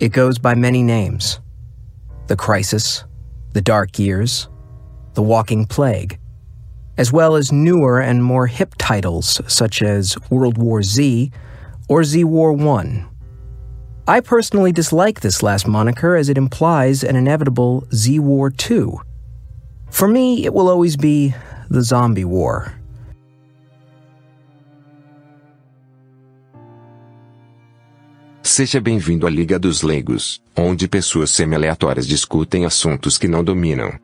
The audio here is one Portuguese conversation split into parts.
It goes by many names The Crisis, The Dark Years, The Walking Plague, as well as newer and more hip titles such as World War Z or Z War I. I personally dislike this last moniker as it implies an inevitable Z War II. For me, it will always be the Zombie War. Seja bem-vindo à Liga dos Leigos, onde pessoas semi-aleatórias discutem assuntos que não dominam.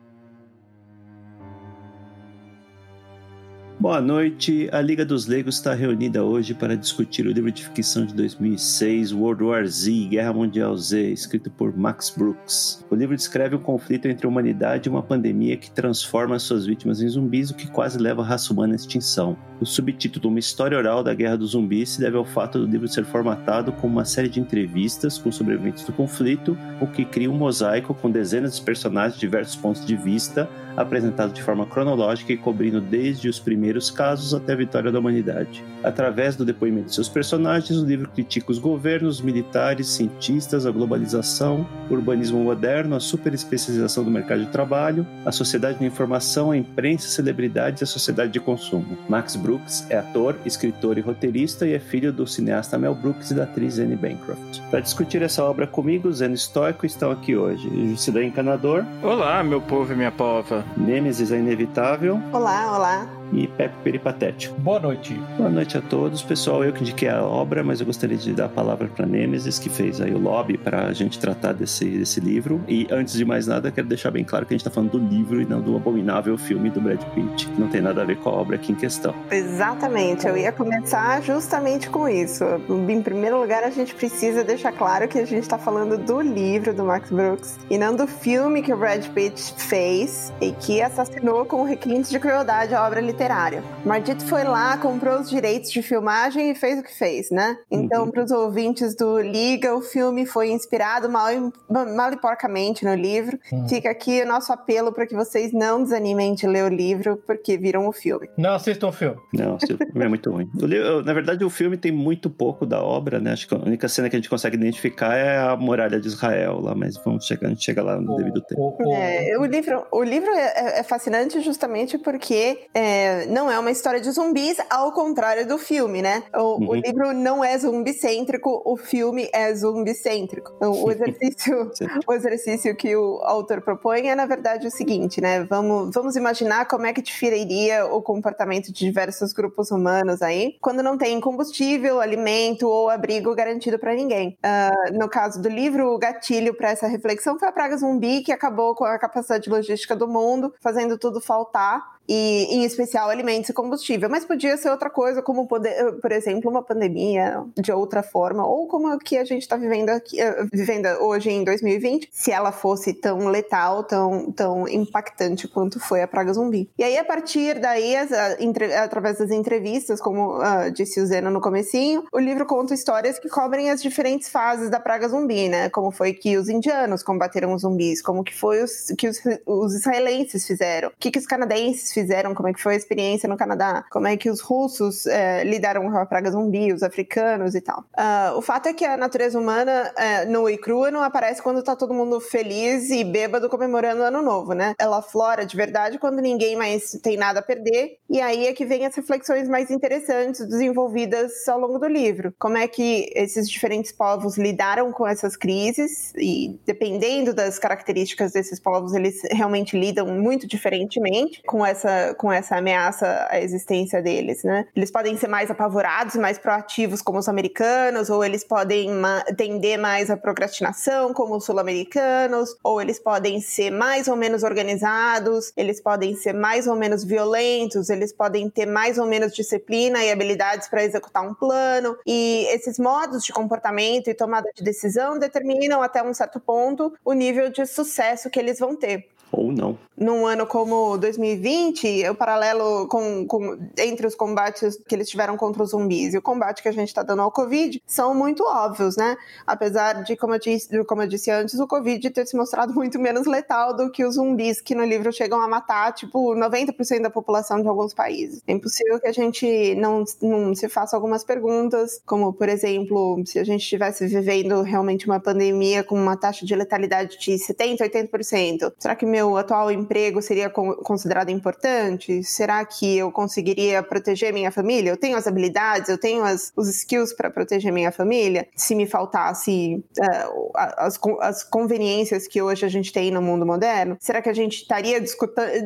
Boa noite. A Liga dos Legos está reunida hoje para discutir o livro de ficção de 2006, World War Z, Guerra Mundial Z, escrito por Max Brooks. O livro descreve o conflito entre a humanidade e uma pandemia que transforma suas vítimas em zumbis, o que quase leva a raça humana à extinção. O subtítulo Uma História Oral da Guerra dos Zumbis se deve ao fato do livro ser formatado como uma série de entrevistas com sobreviventes do conflito, o que cria um mosaico com dezenas de personagens de diversos pontos de vista, apresentado de forma cronológica e cobrindo desde os primeiros casos até a vitória da humanidade. Através do depoimento de seus personagens, o livro critica os governos, os militares, cientistas, a globalização, o urbanismo moderno, a superespecialização do mercado de trabalho, a sociedade da informação, a imprensa, celebridades e a sociedade de consumo. Max Brooks é ator, escritor e roteirista e é filho do cineasta Mel Brooks e da atriz Anne Bancroft. Para discutir essa obra comigo, Zeno Stoico estão aqui hoje. Jucidão Encanador. Olá, meu povo e minha pova. Nêmesis é Inevitável. Olá, olá e Pepe Peripatético. Boa noite. Boa noite a todos. Pessoal, eu que indiquei a obra, mas eu gostaria de dar a palavra para Nemesis, que fez aí o lobby para a gente tratar desse, desse livro. E antes de mais nada, quero deixar bem claro que a gente está falando do livro e não do abominável filme do Brad Pitt, que não tem nada a ver com a obra aqui em questão. Exatamente, eu ia começar justamente com isso. Em primeiro lugar, a gente precisa deixar claro que a gente está falando do livro do Max Brooks e não do filme que o Brad Pitt fez e que assassinou com requintes de crueldade a obra literária literária. Mardito foi lá, comprou os direitos de filmagem e fez o que fez, né? Então, uhum. para os ouvintes do Liga, o filme foi inspirado mal, mal e porcamente no livro. Uhum. Fica aqui o nosso apelo para que vocês não desanimem de ler o livro, porque viram o filme. Não assistam o filme. Não, o filme é muito ruim. Livro, na verdade, o filme tem muito pouco da obra, né? Acho que a única cena que a gente consegue identificar é a muralha de Israel lá, mas vamos chegar, a gente chega lá no devido tempo. O, o... É, o livro, o livro é, é fascinante justamente porque é, não é uma história de zumbis, ao contrário do filme, né? O, uhum. o livro não é zumbicêntrico, o filme é zumbicêntrico. Então, o exercício, o exercício que o autor propõe é, na verdade, o seguinte, né? Vamos, vamos imaginar como é que diferiria o comportamento de diversos grupos humanos aí, quando não tem combustível, alimento ou abrigo garantido para ninguém. Uh, no caso do livro, o gatilho para essa reflexão foi a praga zumbi, que acabou com a capacidade logística do mundo, fazendo tudo faltar e em especial alimentos e combustível, mas podia ser outra coisa, como poder, por exemplo, uma pandemia de outra forma, ou como a que a gente está vivendo, aqui, eh, vivendo hoje em 2020, se ela fosse tão letal, tão, tão impactante quanto foi a praga zumbi. E aí, a partir daí, as, a, entre, através das entrevistas, como uh, disse o Zeno no comecinho, o livro conta histórias que cobrem as diferentes fases da praga zumbi, né? Como foi que os indianos combateram os zumbis, como que foi os, que os, os israelenses fizeram, o que, que os canadenses fizeram, como é que foi a experiência no Canadá, como é que os russos é, lidaram com a praga zumbi, os africanos e tal. Uh, o fato é que a natureza humana, é, nua e crua, não aparece quando tá todo mundo feliz e bêbado comemorando o ano novo, né? Ela flora de verdade quando ninguém mais tem nada a perder, e aí é que vem as reflexões mais interessantes desenvolvidas ao longo do livro. Como é que esses diferentes povos lidaram com essas crises, e dependendo das características desses povos, eles realmente lidam muito diferentemente com essa essa, com essa ameaça à existência deles, né? Eles podem ser mais apavorados, mais proativos como os americanos, ou eles podem tender mais à procrastinação como os sul-americanos, ou eles podem ser mais ou menos organizados, eles podem ser mais ou menos violentos, eles podem ter mais ou menos disciplina e habilidades para executar um plano. E esses modos de comportamento e tomada de decisão determinam até um certo ponto o nível de sucesso que eles vão ter. Ou não. Num ano como 2020, o paralelo com, com, entre os combates que eles tiveram contra os zumbis e o combate que a gente está dando ao Covid são muito óbvios, né? Apesar de, como eu, disse, como eu disse antes, o Covid ter se mostrado muito menos letal do que os zumbis que no livro chegam a matar, tipo, 90% da população de alguns países. É impossível que a gente não, não se faça algumas perguntas, como, por exemplo, se a gente estivesse vivendo realmente uma pandemia com uma taxa de letalidade de 70%, 80%, será que meu atual emprego seria considerado importante? Será que eu conseguiria proteger minha família? Eu tenho as habilidades, eu tenho as, os skills para proteger minha família? Se me faltasse uh, as, as conveniências que hoje a gente tem no mundo moderno, será que a gente estaria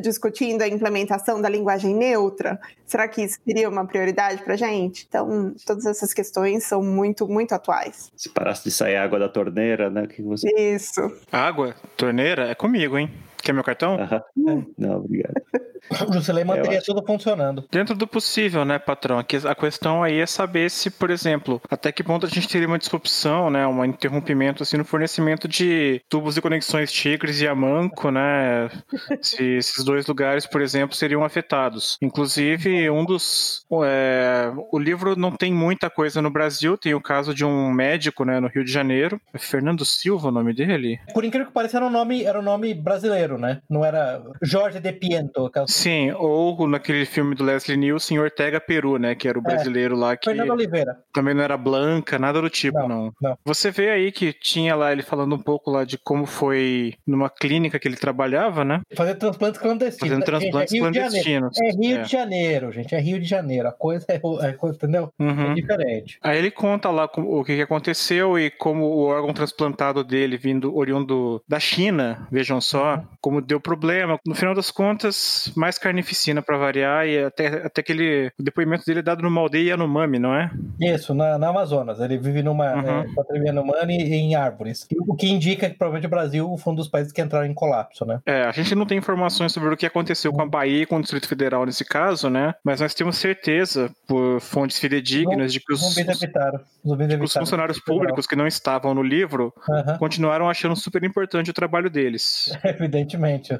discutindo a implementação da linguagem neutra? Será que isso seria uma prioridade para gente? Então, todas essas questões são muito, muito atuais. Se parasse de sair água da torneira, né? Que você... Isso. Água? Torneira? É comigo, hein? Quer meu cartão? Uhum. Não, obrigado. O Juscelino manteria tudo funcionando. Dentro do possível, né, patrão? A questão aí é saber se, por exemplo, até que ponto a gente teria uma disrupção, né, um interrompimento assim no fornecimento de tubos e conexões Tigres e Amanco, né? se esses dois lugares, por exemplo, seriam afetados. Inclusive, um dos. É, o livro não tem muita coisa no Brasil, tem o caso de um médico, né, no Rio de Janeiro. É Fernando Silva o nome dele? Por incrível que pareça, era um nome, era um nome brasileiro, né? Não era Jorge de Piento. Sim, ou naquele filme do Leslie Nielsen, Ortega Peru, né? Que era o é. brasileiro é, lá que. Fernando Oliveira. Também não era Blanca, nada do tipo, não, não, não. Você vê aí que tinha lá ele falando um pouco lá de como foi numa clínica que ele trabalhava, né? Fazer transplantes clandestinos. Fazendo transplantes gente, é clandestinos. É Rio é. de Janeiro, gente. É Rio de Janeiro. A coisa é, é entendeu? Uhum. É diferente. Aí ele conta lá o que aconteceu e como o órgão transplantado dele vindo oriundo da China, vejam só, uhum. Como deu problema. No final das contas, mais carnificina para variar e até, até aquele depoimento dele é dado numa aldeia Yanomami, não é? Isso, na, na Amazonas. Ele vive numa uhum. é, Yanomami em árvores. O que indica que provavelmente o Brasil foi um dos países que entraram em colapso, né? É, a gente não tem informações sobre o que aconteceu com a Bahia e com o Distrito Federal nesse caso, né? Mas nós temos certeza, por fontes fidedignas, de que os, os, os funcionários públicos que não estavam no livro uhum. continuaram achando super importante o trabalho deles.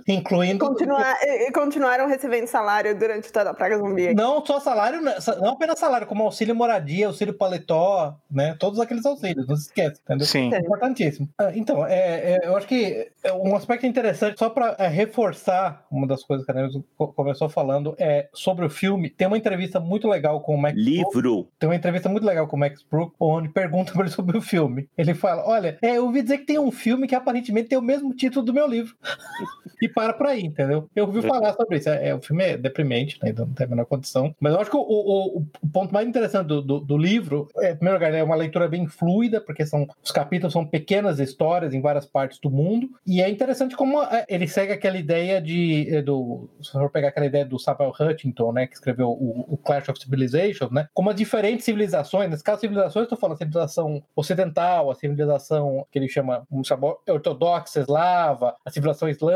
Incluindo. Continuar, continuaram recebendo salário durante toda a praga zumbi. Não só salário, né, não apenas salário, como auxílio moradia, auxílio paletó, né? Todos aqueles auxílios, não se esquece, entendeu? Sim. É importantíssimo. Ah, então, é, é, eu acho que um aspecto interessante, só para é, reforçar uma das coisas que a Nelson começou falando, é sobre o filme. Tem uma entrevista muito legal com o Max Livro. Brook, tem uma entrevista muito legal com o Max Brook, onde pergunta para ele sobre o filme. Ele fala: Olha, é, eu ouvi dizer que tem um filme que aparentemente tem o mesmo título do meu livro. e para por aí, entendeu? Eu ouvi falar sobre isso. É, o filme é deprimente, né? Não tem a menor condição. Mas eu acho que o, o, o ponto mais interessante do, do, do, livro, é, em primeiro lugar, é uma leitura bem fluida, porque são, os capítulos são pequenas histórias em várias partes do mundo. E é interessante como é, ele segue aquela ideia de. É, do, se for pegar aquela ideia do Samuel Huntington, né? Que escreveu o, o Clash of Civilizations, né? Como as diferentes civilizações, nesse caso, civilizações, estou falando a civilização ocidental, a civilização que ele chama, chama ortodoxa, eslava, a civilização islâmica,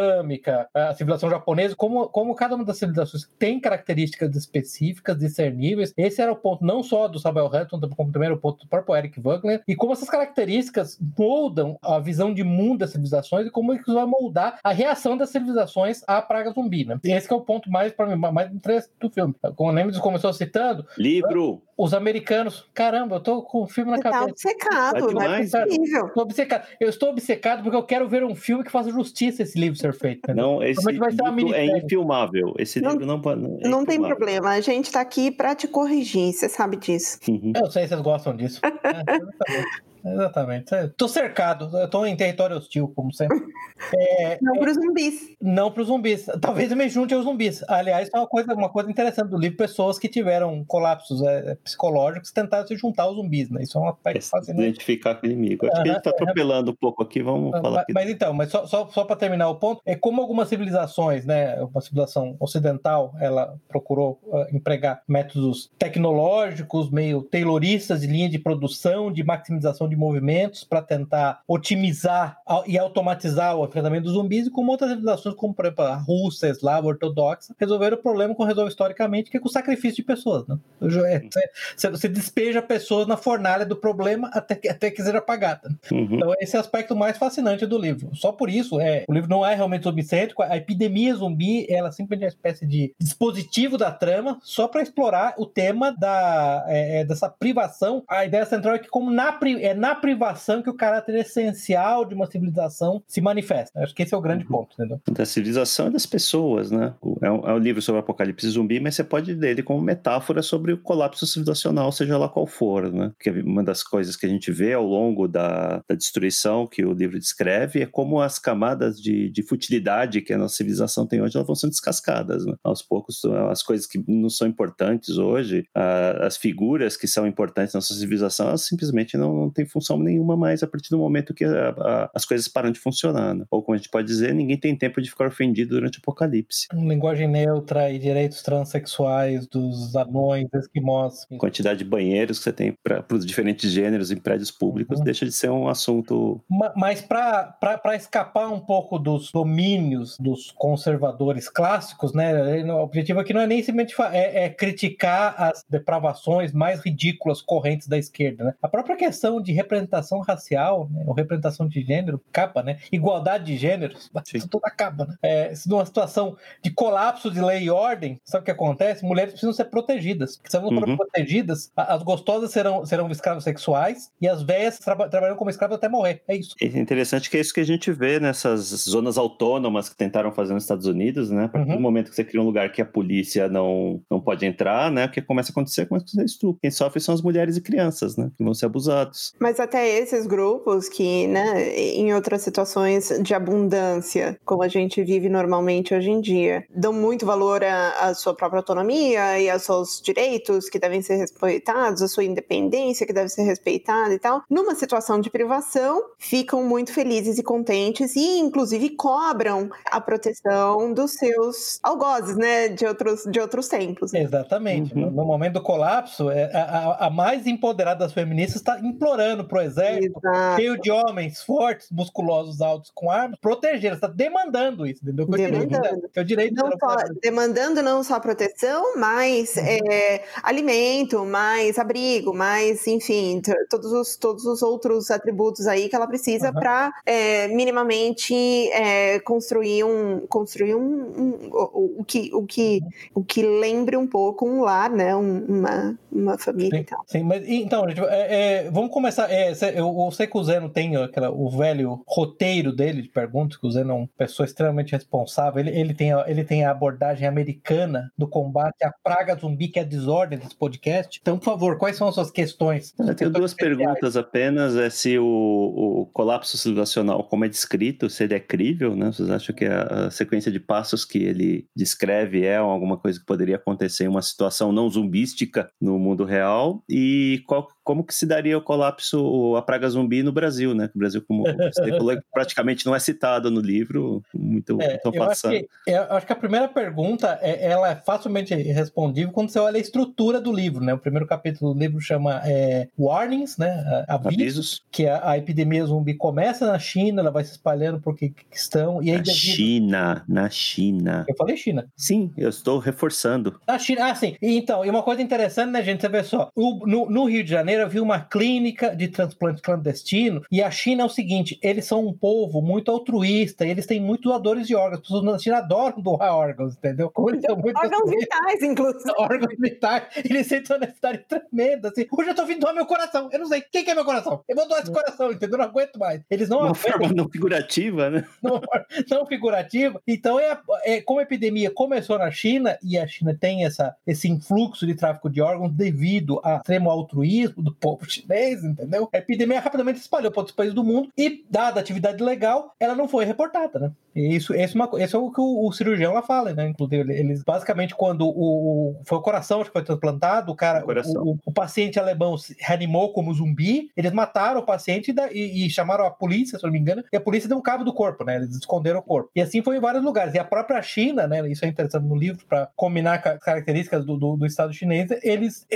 a civilização japonesa, como, como cada uma das civilizações tem características específicas, discerníveis. Esse era o ponto não só do Samuel Huntington, como também era o ponto do próprio Eric Wagner, e como essas características moldam a visão de mundo das civilizações e como isso vai moldar a reação das civilizações à praga zumbi, né? Esse é o ponto mais, para mim, mais interessante do filme. Como o Nemesis começou citando... Livro! Os americanos... Caramba, eu tô com o filme na Você cabeça. Tá obcecado, não é possível. Obcecado. Eu estou obcecado porque eu quero ver um filme que faça justiça a esse livro ser feito. Não, esse vai ser livro é infilmável. Esse não, livro não pode. Não, é não tem problema. A gente tá aqui para te corrigir. Você sabe disso. Uhum. Eu sei, vocês gostam disso. é, Exatamente. Tô cercado, eu tô em território hostil, como sempre. É, não é, para os zumbis. Não para os zumbis. Talvez eu me junte aos zumbis. Aliás, é uma coisa, uma coisa interessante do livro: pessoas que tiveram colapsos é, psicológicos tentaram se juntar aos zumbis, né? Isso é uma parte é, Identificar com o inimigo. Acho uh -huh, que a gente tá atropelando um pouco aqui, vamos uh, falar mas, mas, então, mas só, só, só para terminar o ponto, é como algumas civilizações, né? Uma civilização ocidental, ela procurou uh, empregar métodos tecnológicos, meio tayloristas de linha de produção, de maximização de de movimentos para tentar otimizar e automatizar o enfrentamento dos zumbis, e como outras civilizações, como por exemplo a Rússia, a Eslava, a Ortodoxa, resolveram o problema como resolve historicamente, que é com o sacrifício de pessoas. Né? É, você, você despeja pessoas na fornalha do problema até que, até que seja apagada. Uhum. Então, esse é o aspecto mais fascinante do livro. Só por isso, é, o livro não é realmente zumbi-cêntrico, a epidemia zumbi, ela simplesmente é uma espécie de dispositivo da trama, só para explorar o tema da, é, é, dessa privação. A ideia central é que, como na, é na privação que o caráter essencial de uma civilização se manifesta. Acho que esse é o grande uhum. ponto, entendeu? Da civilização e das pessoas, né? É um, é um livro sobre apocalipse zumbi, mas você pode ler ele como metáfora sobre o colapso civilizacional, seja lá qual for, né? Porque uma das coisas que a gente vê ao longo da, da destruição que o livro descreve é como as camadas de, de futilidade que a nossa civilização tem hoje, elas vão sendo descascadas, né? Aos poucos, as coisas que não são importantes hoje, as figuras que são importantes na nossa civilização, elas simplesmente não, não têm função nenhuma mais a partir do momento que a, a, as coisas param de funcionar, né? Ou como a gente pode dizer, ninguém tem tempo de ficar ofendido durante o apocalipse. Linguagem neutra e direitos transexuais dos anões, esquimós. Quantidade de banheiros que você tem para os diferentes gêneros em prédios públicos uhum. deixa de ser um assunto. Mas para escapar um pouco dos domínios dos conservadores clássicos, né? O objetivo aqui não é nem simplesmente é, é criticar as depravações mais ridículas correntes da esquerda, né? A própria questão de representação racial, né? ou representação de gênero, capa, né? Igualdade de gêneros, tudo acaba, né? É, numa situação de colapso de lei e ordem, sabe o que acontece? Mulheres precisam ser protegidas. Se elas não forem uhum. protegidas, as gostosas serão, serão escravos sexuais e as velhas tra trabalham como escravos até morrer. É isso. É interessante que é isso que a gente vê nessas zonas autônomas que tentaram fazer nos Estados Unidos, né? A partir uhum. do momento que você cria um lugar que a polícia não, não pode entrar, né? O que começa a acontecer, começa a acontecer estupro. Quem sofre são as mulheres e crianças, né? Que vão ser abusados. Mas até esses grupos que, né, em outras situações de abundância, como a gente vive normalmente hoje em dia, dão muito valor à, à sua própria autonomia e aos seus direitos que devem ser respeitados, a sua independência que deve ser respeitada e tal. Numa situação de privação, ficam muito felizes e contentes e, inclusive, cobram a proteção dos seus algozes, né, de outros, de outros tempos. Exatamente. Uhum. No, momento do colapso, é, a, a, mais empoderada das feministas está implorando pro exército, Exato. cheio de homens fortes, musculosos, altos, com armas, proteger. Está demandando isso, entendeu? demandando. É o direito não só, demandando não só proteção, mas uhum. é, alimento, mais abrigo, mais, enfim, todos os, todos os outros atributos aí que ela precisa uhum. para é, minimamente é, construir um construir um, um, o, o, que o que o que lembre um pouco um lar, né, um, uma, uma família sim, e tal. Sim, mas então gente, é, é, vamos começar. É, eu, sei que o Zeno tem aquela, o velho roteiro dele de perguntas, que o Zeno é uma pessoa extremamente responsável. Ele, ele tem ele tem a abordagem americana do combate à praga zumbi que é a desordem desse podcast. Então, por favor, quais são as suas questões? Eu tenho duas especiais? perguntas apenas. É se o, o colapso civilizacional, como é descrito, se ele é crível, né? Vocês acham que a, a, sequência de passos que ele descreve é alguma coisa que poderia acontecer em uma situação não zumbística no mundo real? E qual, como que se daria o colapso, a praga zumbi no Brasil, né? O Brasil, como você falou, praticamente não é citado no livro, muito, é, eu acho, que, eu acho que a primeira pergunta, é, ela é facilmente respondível quando você olha a estrutura do livro, né? O primeiro capítulo do livro chama é, Warnings, né? Avisos, Avisos. que a, a, epidemia zumbi começa na China, ela vai se espalhando por que estão e aí na China, na China. Eu falei China. Sim, eu estou reforçando. Na China, ah, sim. Então, e uma coisa interessante, né, gente? Você vê só, o, no, no, Rio de Janeiro havia uma clínica de transplante clandestino e a China é o seguinte, eles são um povo muito altruísta, eles têm muitos doadores de órgãos. As pessoas na China adoram doar órgãos, entendeu? Eles são muito órgãos vitais, inclusive. Órgãos vitais. Eles sentem uma necessidade tremenda, assim. Hoje eu tô vindo doar meu coração. Eu não sei quem que é meu coração. Eu vou doar esse coração, entendeu? Eu não aguento mais. Eles não Uma forma não figurativa, né? Não, não figurativa. Então, é, é, como a epidemia começou na China, e a China tem essa, esse influxo de tráfico de órgãos devido ao extremo altruísmo do povo chinês, entendeu? A epidemia rapidamente se espalhou para outros países do mundo e, dada a atividade legal, ela não foi reportada, né? Isso, esse, é uma, esse é o que o, o cirurgião lá fala, né? Inclusive, eles basicamente, quando o, o, foi o coração que foi transplantado, o cara, o, o, o, paciente alemão reanimou como zumbi, eles mataram o paciente e, da, e, e, chamaram a polícia, se não me engano, e a polícia deu um cabo do corpo, né? Eles esconderam o corpo. E assim foi em vários lugares. E a própria China, né? Isso é interessante no livro, para combinar com as características do, do, do Estado chinês, eles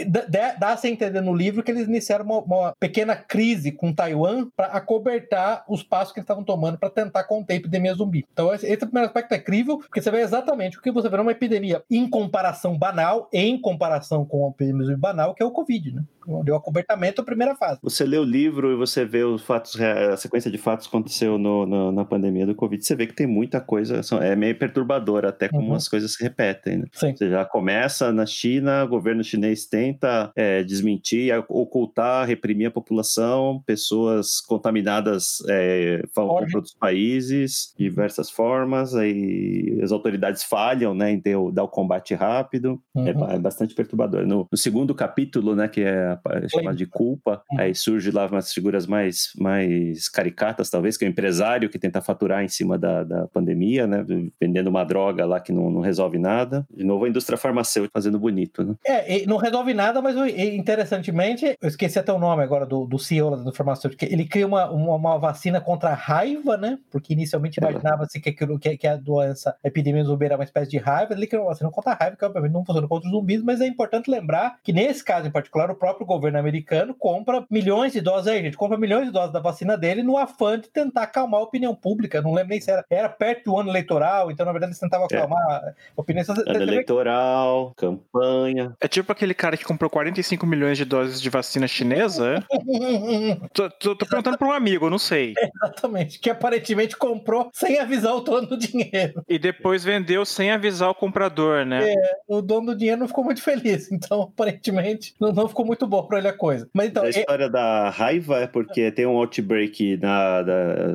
dá-se a entender no livro que eles eles iniciaram uma, uma pequena crise com Taiwan para acobertar os passos que eles estavam tomando para tentar conter a epidemia zumbi. Então, esse, esse primeiro aspecto é incrível, porque você vê exatamente o que você vê numa epidemia em comparação banal, em comparação com a epidemia zumbi banal, que é o Covid, né? Deu acobertamento a primeira fase. Você lê o livro e você vê os fatos, a sequência de fatos que aconteceu no, no, na pandemia do Covid, você vê que tem muita coisa, é meio perturbador até como uhum. as coisas se repetem. Né? Sim. Você já começa na China, o governo chinês tenta é, desmentir, ocultar, reprimir a população, pessoas contaminadas é, para outros países, de diversas formas, aí as autoridades falham né, em dar o combate rápido, é uhum. é, é, bastante perturbador. No, no segundo capítulo, né, que é chamado de culpa, uhum. aí surge lá umas figuras mais, mais caricatas, talvez, que é o empresário que tenta faturar em cima da, da pandemia, né? Vendendo uma droga lá que não, não resolve nada. De novo, a indústria farmacêutica fazendo bonito, né? É, não resolve nada, mas interessantemente, eu esqueci até o nome agora do, do CEO da farmacêutica, ele cria uma, uma, uma, vacina contra a raiva, né? Porque inicialmente imaginava-se que, que, que a doença, a epidemia zumbi era uma espécie de raiva, ele cria uma vacina contra a raiva, que obviamente não funciona contra os zumbis, mas é importante lembrar que nesse caso em particular, o próprio governo americano compra milhões de doses aí, gente, compra milhões de doses da vacina dele no afã de tentar acalmar a opinião pública. Não lembro nem se era, era perto do ano eleitoral, então na verdade eles tentavam é. acalmar é. a opinião. Ano eleitoral, campanha. É tipo aquele cara que comprou 45 milhões de doses de vacina chinesa, é? tô, tô, tô, perguntando para um amigo, não sei. É, exatamente, que aparentemente comprou sem avisar o dono do dinheiro. E depois vendeu sem avisar o comprador, né? É, o dono do dinheiro não ficou muito feliz, então aparentemente não, não ficou muito bom para ele a coisa. Mas então, a história é... da raiva é porque tem um outbreak na,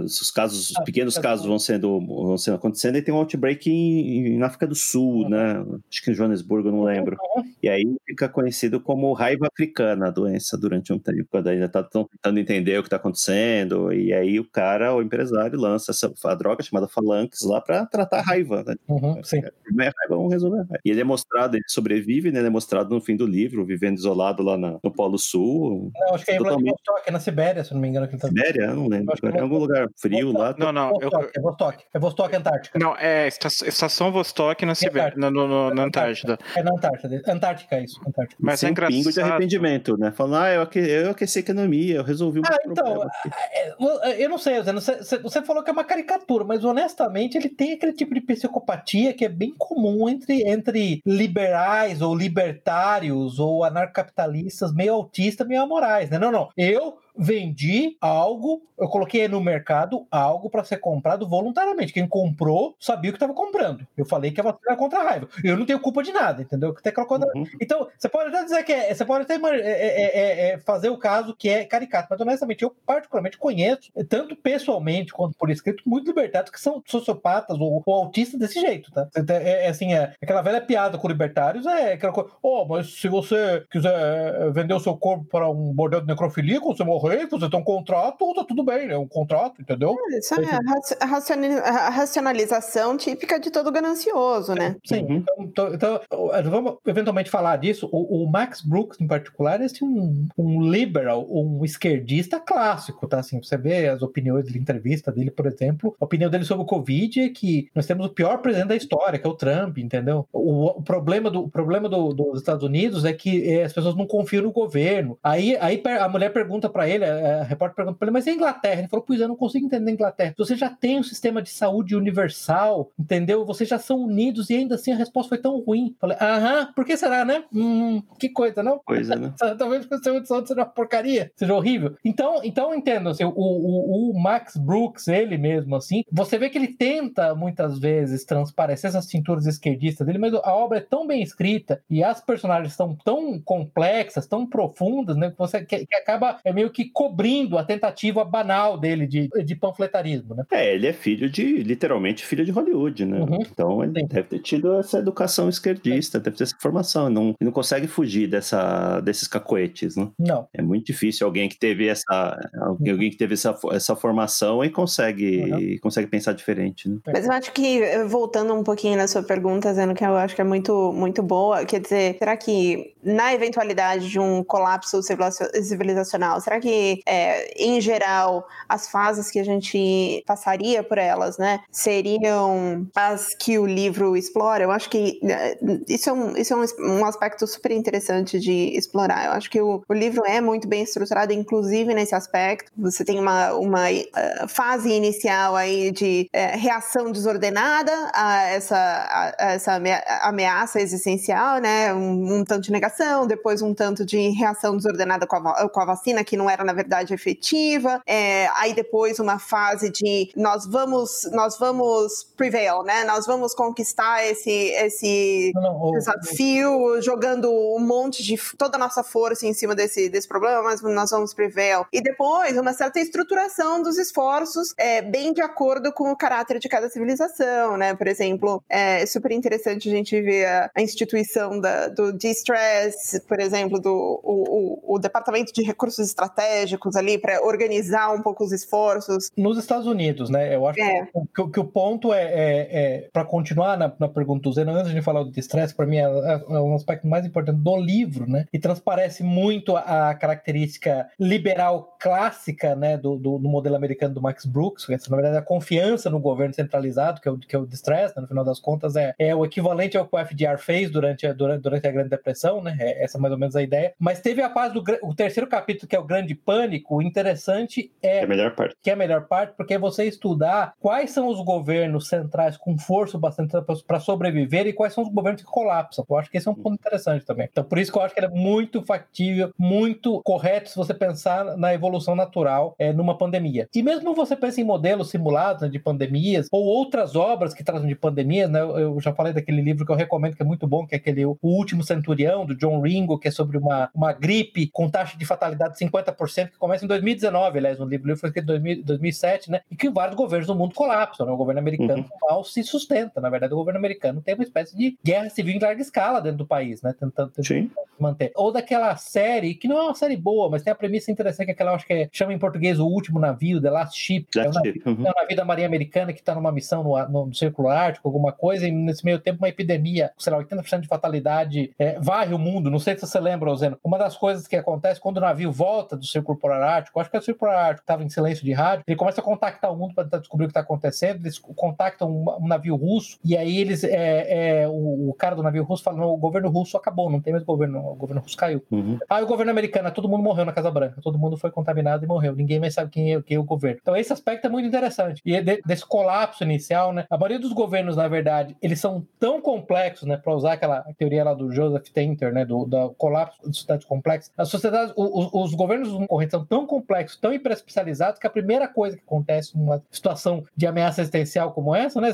os casos, os ah, pequenos casos vão sendo, vão sendo acontecendo e tem um outbreak em, em África do Sul, né? Acho que em Joanesburgo, não lembro. E aí fica conhecido como raiva africana a doença durante um tempo, quando ainda tá tentando entender o que está acontecendo. E aí o cara, o empresário, lança essa a droga chamada Phalanx lá para tratar a raiva, né? Uhum, sim. É, é raiva, vamos resolver raiva. E ele é mostrado, ele sobrevive, né? Ele é mostrado no fim do livro, vivendo isolado lá na, no Polo Sul. Não, acho que é em Vladivostok, é na Sibéria, se não me engano. Que ele tá... Sibéria? Não lembro. É em algum lugar frio lá. Não, não. Vostok, eu... É Vostok. É Vostok, Antártica. Não, é estação Vostok na Sibéria, na, no, no, na Antártida. É na Antártida. Antártica, isso. Antártica. Mas Sem é engraçado. pingo de arrependimento, né? Falando, ah, eu, aque... eu aqueci a economia, eu resolvi o Ah, então, é, eu não sei, você, você falou que é uma caricatura, mas honestamente ele tem aquele tipo de psicopatia que é bem comum entre, entre liberais ou libertários ou anarcapitalistas meio autistas, meio amorais, né? Não, não. Eu vendi algo, eu coloquei no mercado algo para ser comprado voluntariamente. Quem comprou sabia o que estava comprando. Eu falei que a vacina era contra a raiva. Eu não tenho culpa de nada, entendeu? Até uhum. Então, você pode até dizer que é, você pode até é é, é, é, é, fazer o caso que é caricato, mas honestamente, eu particularmente conheço, tanto pessoalmente quanto por escrito, muitos libertários que são sociopatas ou, ou autistas desse jeito, tá? É, assim, é, aquela velha piada com libertários é aquela coisa, oh, mas se você quiser vender o seu corpo para um bordel de necrofilia, quando você morrer, você tem um contrato, tá tudo bem, é um contrato, entendeu? É, isso é a racionalização típica de todo ganancioso, né? Sim, uhum. então, então, então, vamos eventualmente falar disso. O, o, Max Brooks, em particular, é assim, um, um liberal, um esquerdista clássico, tá? Assim, você vê as opiniões de entrevista dele, por exemplo, a opinião dele sobre o Covid é que nós temos o pior presidente da história, que é o Trump, entendeu? O, o problema, do, o problema do, dos Estados Unidos é que é, as pessoas não confiam no governo. Aí, aí a mulher pergunta para ele ele, a repórter perguntou para ele, mas e a Inglaterra? Ele falou, pois eu não consigo entender a Inglaterra. Você já tem um sistema de saúde universal, entendeu? Vocês já são unidos e ainda assim a resposta foi tão ruim. Falei, aham, por que será, né? Hum, que coisa, não? Coisa, né? Talvez porque o sistema de saúde seja uma porcaria, seja horrível. Então, então entendo, assim, o, o, o Max Brooks, ele mesmo, assim, você vê que ele tenta muitas vezes transparecer essas cinturas esquerdistas dele, mas a obra é tão bem escrita e as personagens são tão complexas, tão profundas, né, que você que, que acaba é meio que cobrindo a tentativa banal dele de, de panfletarismo, né? É, ele é filho de, literalmente, filho de Hollywood, né? Uhum. Então ele Sim. deve ter tido essa educação esquerdista, deve ter essa formação, não, não consegue fugir dessa, desses cacoetes, né? Não. É muito difícil alguém que teve essa, alguém, alguém que teve essa, essa formação e consegue, uhum. consegue pensar diferente, né? Mas eu acho que, voltando um pouquinho na sua pergunta, Zeno, que eu acho que é muito, muito boa, quer dizer, será que na eventualidade de um colapso civilizacional, será que é, em geral, as fases que a gente passaria por elas, né, seriam as que o livro explora. Eu acho que né, isso é um, isso é um, um aspecto super interessante de explorar. Eu acho que o, o livro é muito bem estruturado, inclusive nesse aspecto. Você tem uma, uma uh, fase inicial aí de uh, reação desordenada a essa, a, a essa ameaça existencial, né? Um, um, tanto de negação, depois um tanto de reação desordenada com a, com a vacina, que não era, na verdade, efetiva. É, aí depois uma fase de nós vamos, nós vamos prevail, né? Nós vamos conquistar esse, esse não, não, desafio, jogando um monte de toda a nossa força em cima desse, desse problema, mas nós vamos prevail. E depois uma certa estruturação dos esforços, é, bem de acordo com o caráter de cada civilização, né? Por exemplo, é super interessante a gente ver a, a instituição da, do distress, por exemplo, do o, o, o Departamento de Recursos Estratégicos ali para organizar um pouco os esforços. Nos Estados Unidos, né? Eu acho é. que, que, o ponto é, é, é para continuar na, na, pergunta do Zeno, antes de falar do distress, para mim é, é, um aspecto mais importante do livro, né? E transparece muito a, a característica liberal clássica, né, do, do, do, modelo americano do Max Brooks, essa, na verdade, a confiança no governo centralizado, que é o, que é o distress, né, no final das contas, é, é o equivalente ao que o FDR fez durante a, durante, durante a Grande Depressão, né? É, essa é mais ou menos a ideia. Mas teve a fase do o terceiro capítulo, que é o Grande Pânico, o interessante é. é a melhor parte. Que é a melhor parte, porque é você estudar quais são os governos centrais com força bastante para sobreviver e quais são os governos que colapsam. Eu acho que esse é um ponto interessante também. Então, por isso que eu acho que ele é muito factível, muito correto se você pensar na evolução natural é, numa pandemia. E mesmo você pensa em modelos simulados né, de pandemias ou outras obras que tratam de pandemias, né? Eu, eu já falei daquele livro que eu recomendo que é muito bom, que é aquele O Último Centurião, do John Ringo, que é sobre uma, uma gripe com taxa de fatalidade de 50%, que começa em 2019, aliás, no livro, foi escrito em 2007, né? E que vários governos do mundo colapsam, né? O governo americano uhum. mal se sustenta. Na verdade, o governo americano tem uma espécie de guerra civil em larga escala dentro do país, né? Tentando, tentando manter. Ou daquela série, que não é uma série boa, mas tem a premissa interessante, que é aquela, acho que é, chama em português O Último Navio, The Last Ship. Last é, um navio, uhum. é um navio da Marinha Americana que está numa missão no, no, no, Círculo Ártico, alguma coisa, e nesse meio tempo uma epidemia, sei lá, 80% de fatalidade, é, varre o mundo. Não sei se você lembra, Roseno. Uma das coisas que acontece quando o navio volta do Círculo Polar Ártico, acho que é o Círculo Polar Ártico estava em silêncio de rádio, ele começa a contactar o mundo para tentar descobrir o que está acontecendo, eles contactam um, navio russo, e aí eles, é, é, o, o, cara do navio russo fala, não, o governo russo acabou, não tem mais governo, o governo russo caiu. Uhum. Aí o governo americano, todo mundo morreu na Casa Branca, todo mundo foi contaminado e morreu, ninguém mais sabe quem é, quem é o governo. Então esse aspecto é muito interessante. E de, desse colapso inicial, né, a maioria dos governos, na verdade, eles são tão complexos, né, para usar aquela teoria lá do Joseph Tainter, né, do, do colapso de sociedades complexas, as sociedades, os, os governos concorrentes são tão complexos, tão hiperespecializados, que a primeira coisa que acontece numa situação de ameaça existencial como essa, né,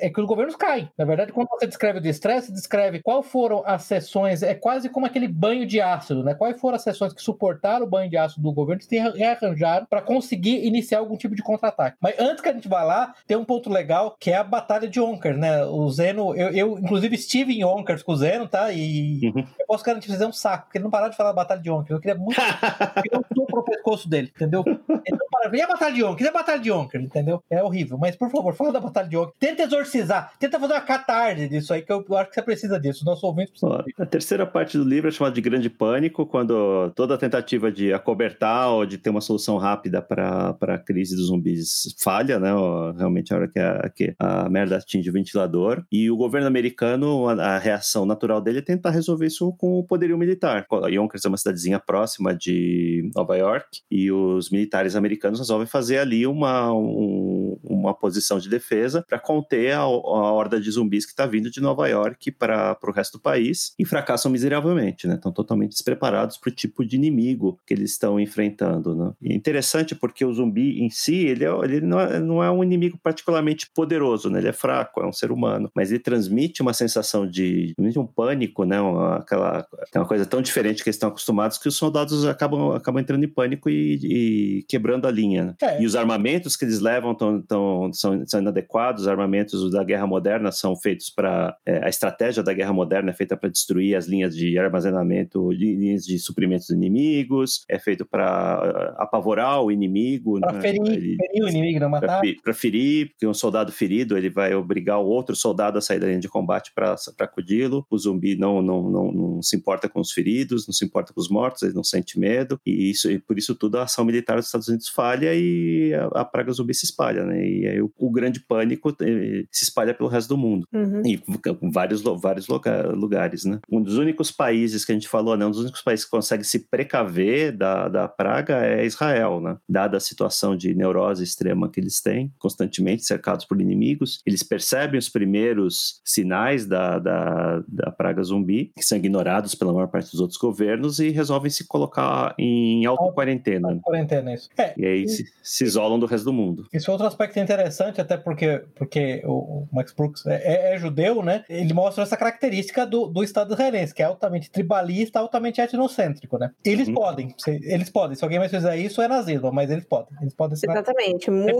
é que os governos caem. Na verdade, quando você descreve o estresse, descreve qual foram as sessões, é quase como aquele banho de ácido, né? Quais foram as sessões que suportaram o banho de ácido do governo e rearranjaram para conseguir iniciar algum tipo de contra-ataque. Mas antes que a gente vá lá, tem um ponto legal que é a batalha de Yonkers, né? O Zeno, eu, eu inclusive estive em Yonkers com o Zeno, tá? E uhum. eu posso garantir fazer um saco, porque ele não parou de falar da batalha de Yonkers. Eu queria muito eu pro pescoço dele, entendeu? Então, para, a batalha de Yonkers? E a batalha de Yonkers, entendeu? É horrível. Mas, por favor, fala da batalha de Yonkers. Tenta exorcizar, tenta fazer uma catarse disso aí, que eu, acho que você precisa disso. Os nossos ouvintes precisam. A terceira parte do livro é chamada de Grande Pânico, quando toda a tentativa de acobertar ou de ter uma solução rápida para a crise dos zumbis falha, né? Realmente a hora que a, que a merda atinge o ventilador. E o governo americano, a, a reação natural dele é tentar resolver isso com o poderio militar. Yonkers é uma cidadezinha próxima de Nova York e os militares americanos resolvem fazer ali uma, um, uma posição de defesa para conter a, a horda de zumbis que está vindo de Nova York para o resto do país e fracassam miseravelmente, né? Estão totalmente despreparados para o tipo de inimigo que eles estão enfrentando, né? E é interessante porque o zumbi em si, ele, é, ele não, é, não é um inimigo particularmente poderoso, né? Ele é fraco, é um ser humano, mas ele transmite uma sensação de, de um pânico, né? Uma, aquela, uma coisa tão diferente que eles estão acostumados que os soldados acabam, acabam entrando em pânico e, e quebrando a linha. Né? É. E os armamentos que eles levam estão tão, são, são inadequados, os armamentos da guerra moderna são feitos para. É, a estratégia da guerra moderna é feita para destruir as linhas de armazenamento, linhas de suprimentos inimigos, é feito para uh, apavorar o inimigo. Para né? ferir, Ele- ferir o inimigo, não matar. para ferir, porque um soldado ferido ele vai obrigar o outro soldado a sair da linha de combate para acudi-lo. O zumbi não, não, não, não se importa com os feridos, não se importa com os mortos, ele não sente medo. E isso e por isso tudo a ação militar dos Estados Unidos falha e a, a praga zumbi se espalha, né? E aí o, o grande pânico eh, se espalha pelo resto do mundo. Uhum. E com vários, vários lugares, né? Um dos únicos países que a gente falou, né? Um dos únicos países que consegue se precaver da, da praga é Israel, né? Dada a situação de neurose extrema que eles têm, constantemente cercados por inimigos, eles percebem os primeiros sinais da, da, da praga zumbi, que são ignorados pela maior parte dos outros governos, e resolvem se colocar em auto-quarentena. né? Quarentena, isso. É, E aí se, se isolam do resto do mundo. Esse é outro aspecto interessante, até porque, porque o Max Brooks é, é- é judeu, né? Ele mostra essa característica do, do Estado israelense, que é altamente tribalista, altamente etnocêntrico, né? Eles Uhum. podem, se- eles podem. Se alguém mais fizer isso, é nazismo, mas eles podem. Eles podem ser Exatamente. Muro,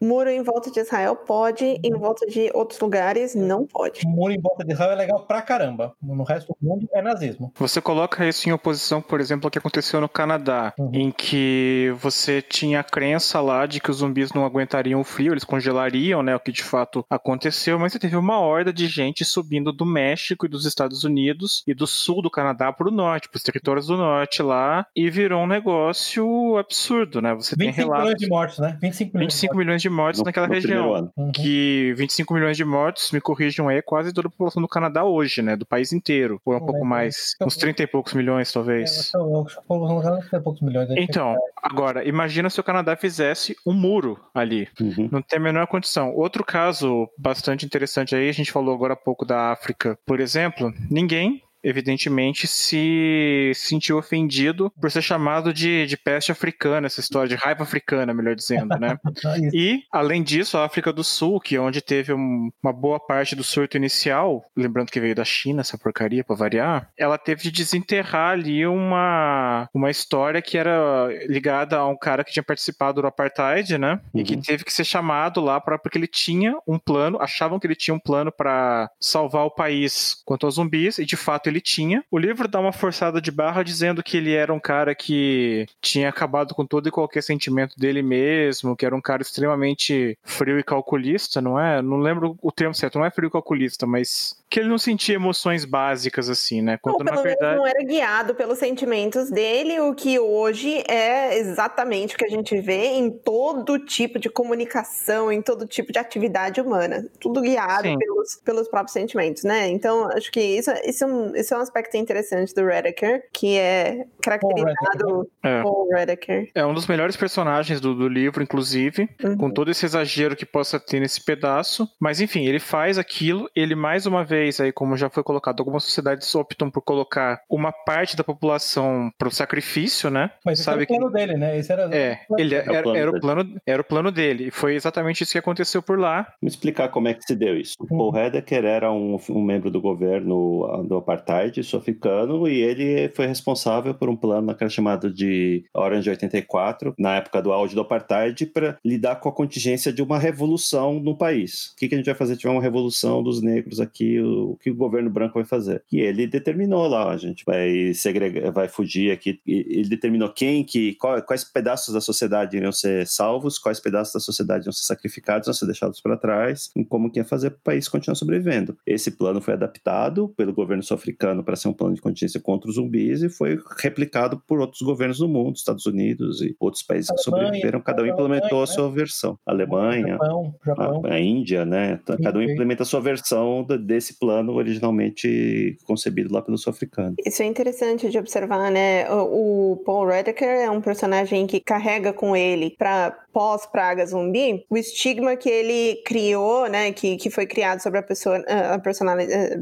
muro em volta de Israel pode, em volta de outros lugares não pode. O muro em volta de Israel é legal pra caramba. No resto do mundo é nazismo. Você coloca isso em oposição, por exemplo, ao que aconteceu no Canadá, Uhum. em que você tinha a crença lá de que os zumbis não aguentariam o frio, eles congelariam, né? O que de fato aconteceu, mas você teve uma horda de gente subindo do México e dos Estados Unidos e do sul do Canadá para o norte, para os territórios do norte lá, e virou um negócio absurdo, né? Você tem 25 milhões relatos. de mortes, né? 25 milhões 25 milhões de mortes No, naquela no região. Uhum. Que 25 milhões de mortos, me corrijam aí, é quase toda a população do Canadá hoje, né? Do país inteiro. Ou é um Não pouco mais. Eu- Uns 30 e poucos milhões, É, talvez. aí. Então, agora, imagina se o Canadá fizesse um muro ali. Uhum. Não tem a menor condição. Outro caso bastante interessante aí, a gente falou agora há pouco da África, por exemplo, ninguém. Evidentemente se sentiu ofendido por ser chamado de, de peste africana, essa história de raiva africana, melhor dizendo, né? E, além disso, a África do Sul, que é onde teve um- uma boa parte do surto inicial, lembrando que veio da China, essa porcaria, pra variar, ela teve de desenterrar ali uma, uma história que era ligada a um cara que tinha participado do apartheid, né? E que Uhum. teve que ser chamado lá pra, porque ele tinha um plano, achavam que ele tinha um plano pra salvar o país quanto aos zumbis, e de fato ele tinha. O livro dá uma forçada de barra dizendo que ele era um cara que tinha acabado com todo e qualquer sentimento dele mesmo, que era um cara extremamente frio e calculista, não é? Não lembro o termo certo, não é frio e calculista, mas que ele não sentia emoções básicas assim, né? Ou Quando na pelo menos verdade não era guiado pelos sentimentos dele, o que hoje é exatamente o que a gente vê em todo tipo de comunicação, em todo tipo de atividade humana. Tudo guiado Sim. pelos, pelos próprios sentimentos, né? Então, acho que isso, isso, é um, isso é um aspecto interessante do Redeker, que é caracterizado É. Paul Redeker. É um dos melhores personagens do, do livro, inclusive, Uhum. com todo esse exagero que possa ter nesse pedaço. Mas enfim, ele faz aquilo, ele mais uma vez, aí, como já foi colocado, algumas sociedades optam por colocar uma parte da população pro sacrifício, né? Mas esse Sabe era o plano dele, né? Esse era É, ele o era, plano era o plano, era o plano dele. E foi exatamente isso que aconteceu por lá. Vamos explicar como é que se deu isso. O Uhum. Paul Redeker era um, um membro do governo do apartheid sul-africano e ele foi responsável por um plano que era chamado de Orange 84, na época do auge do apartheid, para lidar com a contingência de uma revolução no país. O que, que a gente vai fazer se tiver uma revolução dos negros aqui? O, que o governo branco vai fazer? E ele determinou lá, a gente vai segregar, vai fugir aqui. Ele determinou quem que, quais pedaços da sociedade iriam ser salvos, quais pedaços da sociedade iam ser sacrificados, iam ser deixados para trás, e como que ia fazer para o país continuar sobrevivendo. Esse plano foi adaptado pelo governo sul-africano para ser um plano de contingência contra os zumbis e foi replicado por outros governos do mundo, Estados Unidos e outros países que Alemanha, sobreviveram. Cada um Alemanha, implementou a né? sua versão. Alemanha, Japão, Japão. a, a Índia, né? Cada um implementa a sua versão desse plano originalmente concebido lá pelo sul-africano. Isso é interessante de observar, né? O, Paul Redeker é um personagem que carrega com ele para pós-praga zumbi o estigma que ele criou, né? Que, que foi criado sobre a, pessoa, a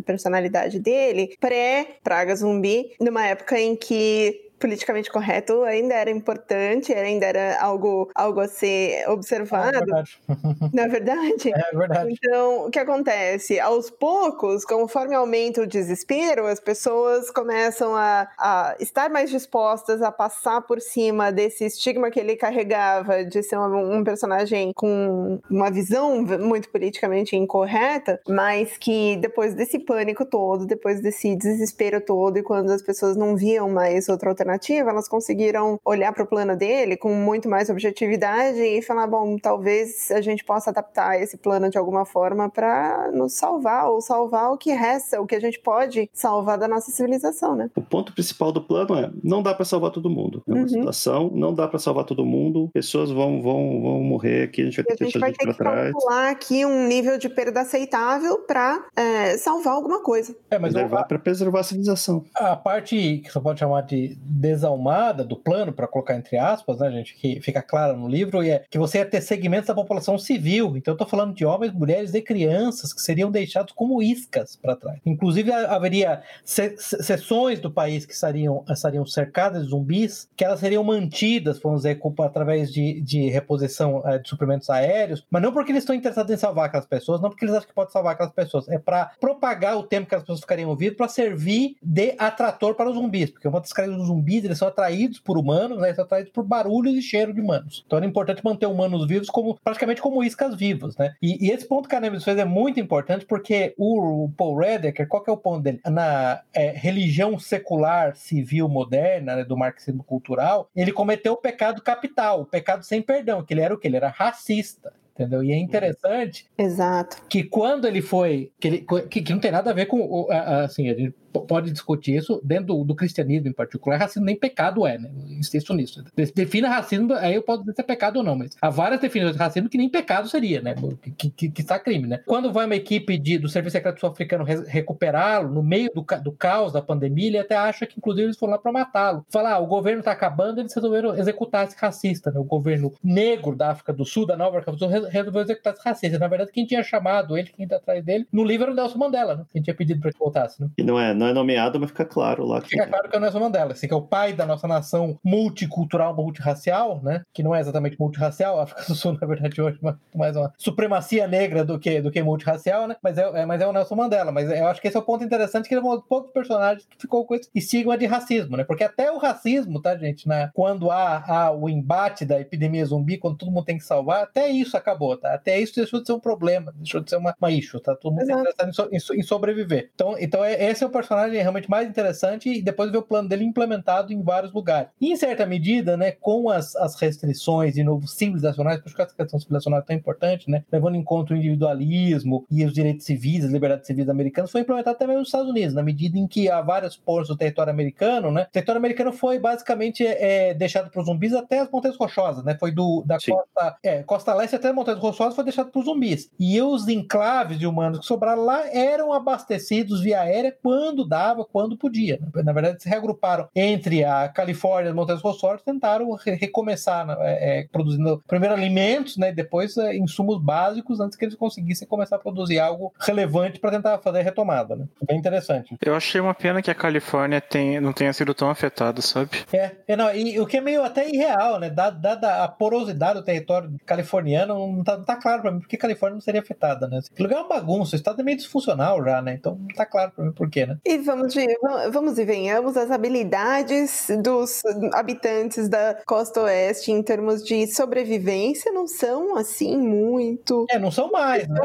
personalidade dele pré-praga zumbi, numa época em que politicamente correto ainda era importante, ainda era algo, algo a ser observado. É verdade. Não é verdade? É verdade. Então, o que acontece? Aos poucos, conforme aumenta o desespero, as pessoas começam a, a estar mais dispostas a passar por cima desse estigma que ele carregava de ser um, um personagem com uma visão muito politicamente incorreta, mas que depois desse pânico todo, depois desse desespero todo, e quando as pessoas não viam mais outra alternativa, elas conseguiram olhar para o plano dele com muito mais objetividade e falar: bom, talvez a gente possa adaptar esse plano de alguma forma para nos salvar ou salvar o que resta, o que a gente pode salvar da nossa civilização, né? O ponto principal do plano é: não dá para salvar todo mundo. É uma uhum. situação, não dá para salvar todo mundo, pessoas vão, vão, vão morrer aqui, a gente vai ter, a gente vai ter que trás. calcular aqui um nível de perda aceitável para é, salvar alguma coisa. É, mas preservar, para preservar a civilização. A parte que você pode chamar de desalmada do plano, para colocar entre aspas, né, gente, que fica clara no livro, e é que você ia ter segmentos da população civil. Então, eu estou falando de homens, mulheres e crianças que seriam deixados como iscas para trás. Inclusive, haveria seções do país que estariam, estariam cercadas de zumbis, que elas seriam mantidas, vamos dizer, através de, de reposição é, de suprimentos aéreos, mas não porque eles estão interessados em salvar aquelas pessoas, não porque eles acham que pode salvar aquelas pessoas, é para propagar o tempo que as pessoas ficariam vivas, para servir de atrator para os zumbis, porque uma das características dos zumbis, eles são atraídos por humanos, né, eles são atraídos por barulhos e cheiro de humanos. Então era importante manter humanos vivos como praticamente como iscas vivas, né? E, e esse ponto que a Neves fez é muito importante porque o, o Paul Redeker, qual que é o ponto dele? Na é, religião secular civil moderna, né, do marxismo cultural, ele cometeu o pecado capital, o pecado sem perdão, que ele era o que? Ele era racista entendeu? E é interessante Exato. que quando ele foi que, ele, que, que não tem nada a ver com assim a gente pode discutir isso dentro do, do, cristianismo em particular. Racismo nem pecado é, né? insisto nisso. Defina racismo, aí eu posso dizer se é pecado ou não, mas há várias definições de racismo que nem pecado seria, né? Que, que, que está crime, né? Quando vai uma equipe de, do Serviço Secreto Sul-Africano recuperá-lo no meio do, do caos da pandemia, ele até acha que, inclusive, eles foram lá para matá-lo. Falar, ah, o governo está acabando, eles resolveram executar esse racista, né? O governo negro da África do Sul, da Nova África do Sul, resolveu executar esse racista. Na verdade, quem tinha chamado ele, quem está atrás dele, no livro era o Nelson Mandela, né? Quem tinha pedido para que voltasse, né? E não é, não é nomeado, mas fica claro lá. Que... Fica claro que é o Nelson Mandela, assim, que é o pai da nossa nação multicultural, multirracial, né? Que não é exatamente multirracial, a África do Sul, na verdade, hoje é mais uma supremacia negra do que, do que multirracial, né? Mas é, é, mas é o Nelson Mandela. Mas eu acho que esse é o ponto interessante, que ele é um dos poucos personagens que ficou com esse estigma de racismo, né? Porque até o racismo, tá, gente, né? Quando há, há o embate da epidemia zumbi, quando todo mundo tem que salvar, até isso acabou, tá? Até isso deixou de ser um problema, deixou de ser uma, uma issue, tá? Todo mundo Exato. interessado em, so, em, em, sobreviver. Então, então é, esse é o personagem realmente mais interessante e depois ver o plano dele implementado em vários lugares. E, em certa medida, né, com as, as restrições de novo civilizacionais, por que essa questão civilizacional é tão importante, né, levando em conta o individualismo e os direitos civis, as liberdades civis americanas, foi implementado também nos Estados Unidos, na medida em que há vários pontos do território americano, né, o território americano foi basicamente é, deixado para os zumbis até as Montanhas Rochosas, né, foi do, da costa, é, costa leste até as Montanhas Rochosas foi deixado para os zumbis. E os enclaves de humanos que sobraram lá eram abastecidos via aérea quando dava, quando podia. Na verdade, se reagruparam entre a Califórnia e as Montanhas Rossores, tentaram recomeçar né? é, é, produzindo primeiro alimentos, né, depois é, insumos básicos, antes que eles conseguissem começar a produzir algo relevante para tentar fazer a retomada. Né? Bem interessante. Eu achei uma pena que a Califórnia tem, não tenha sido tão afetada, sabe? É, é não, e o que é meio até irreal, né? Dada, dada a porosidade do território californiano, não tá, não tá claro para mim porque a Califórnia não seria afetada, né? O lugar é uma bagunça, o estado é meio disfuncional já, né? Então não tá claro para mim por quê, né? E vamos, de, vamos e venhamos, as habilidades dos habitantes da costa oeste em termos de sobrevivência não são assim muito. É, não são mais, né?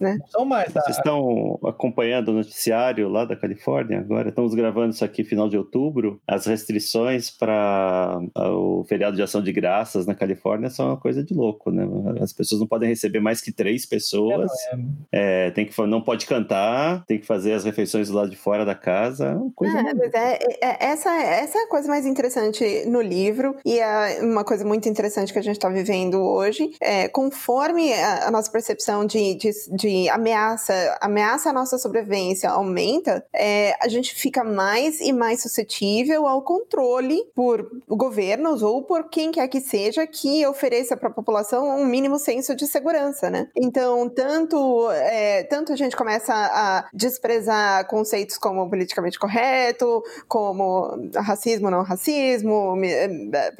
né? Não são mais. Tá? Vocês estão acompanhando o noticiário lá da Califórnia agora? Estamos gravando isso aqui final de outubro. As restrições para o feriado de ação de graças na Califórnia são uma coisa de louco, né? As pessoas não podem receber mais que três pessoas. É, é, tem que, não pode cantar, tem que fazer as refeições do lado de fora da casa. Coisa é, mas é, é, essa, essa é a coisa mais interessante no livro e é uma coisa muito interessante que a gente está vivendo hoje. É, conforme a, a, nossa percepção de, de, de, ameaça, ameaça à nossa sobrevivência aumenta, é, a gente fica mais e mais suscetível ao controle por governos ou por quem quer que seja que ofereça para a população um mínimo senso de segurança, né? Então, tanto, é, tanto a gente começa a desprezar conceitos como como politicamente correto, como racismo, não racismo,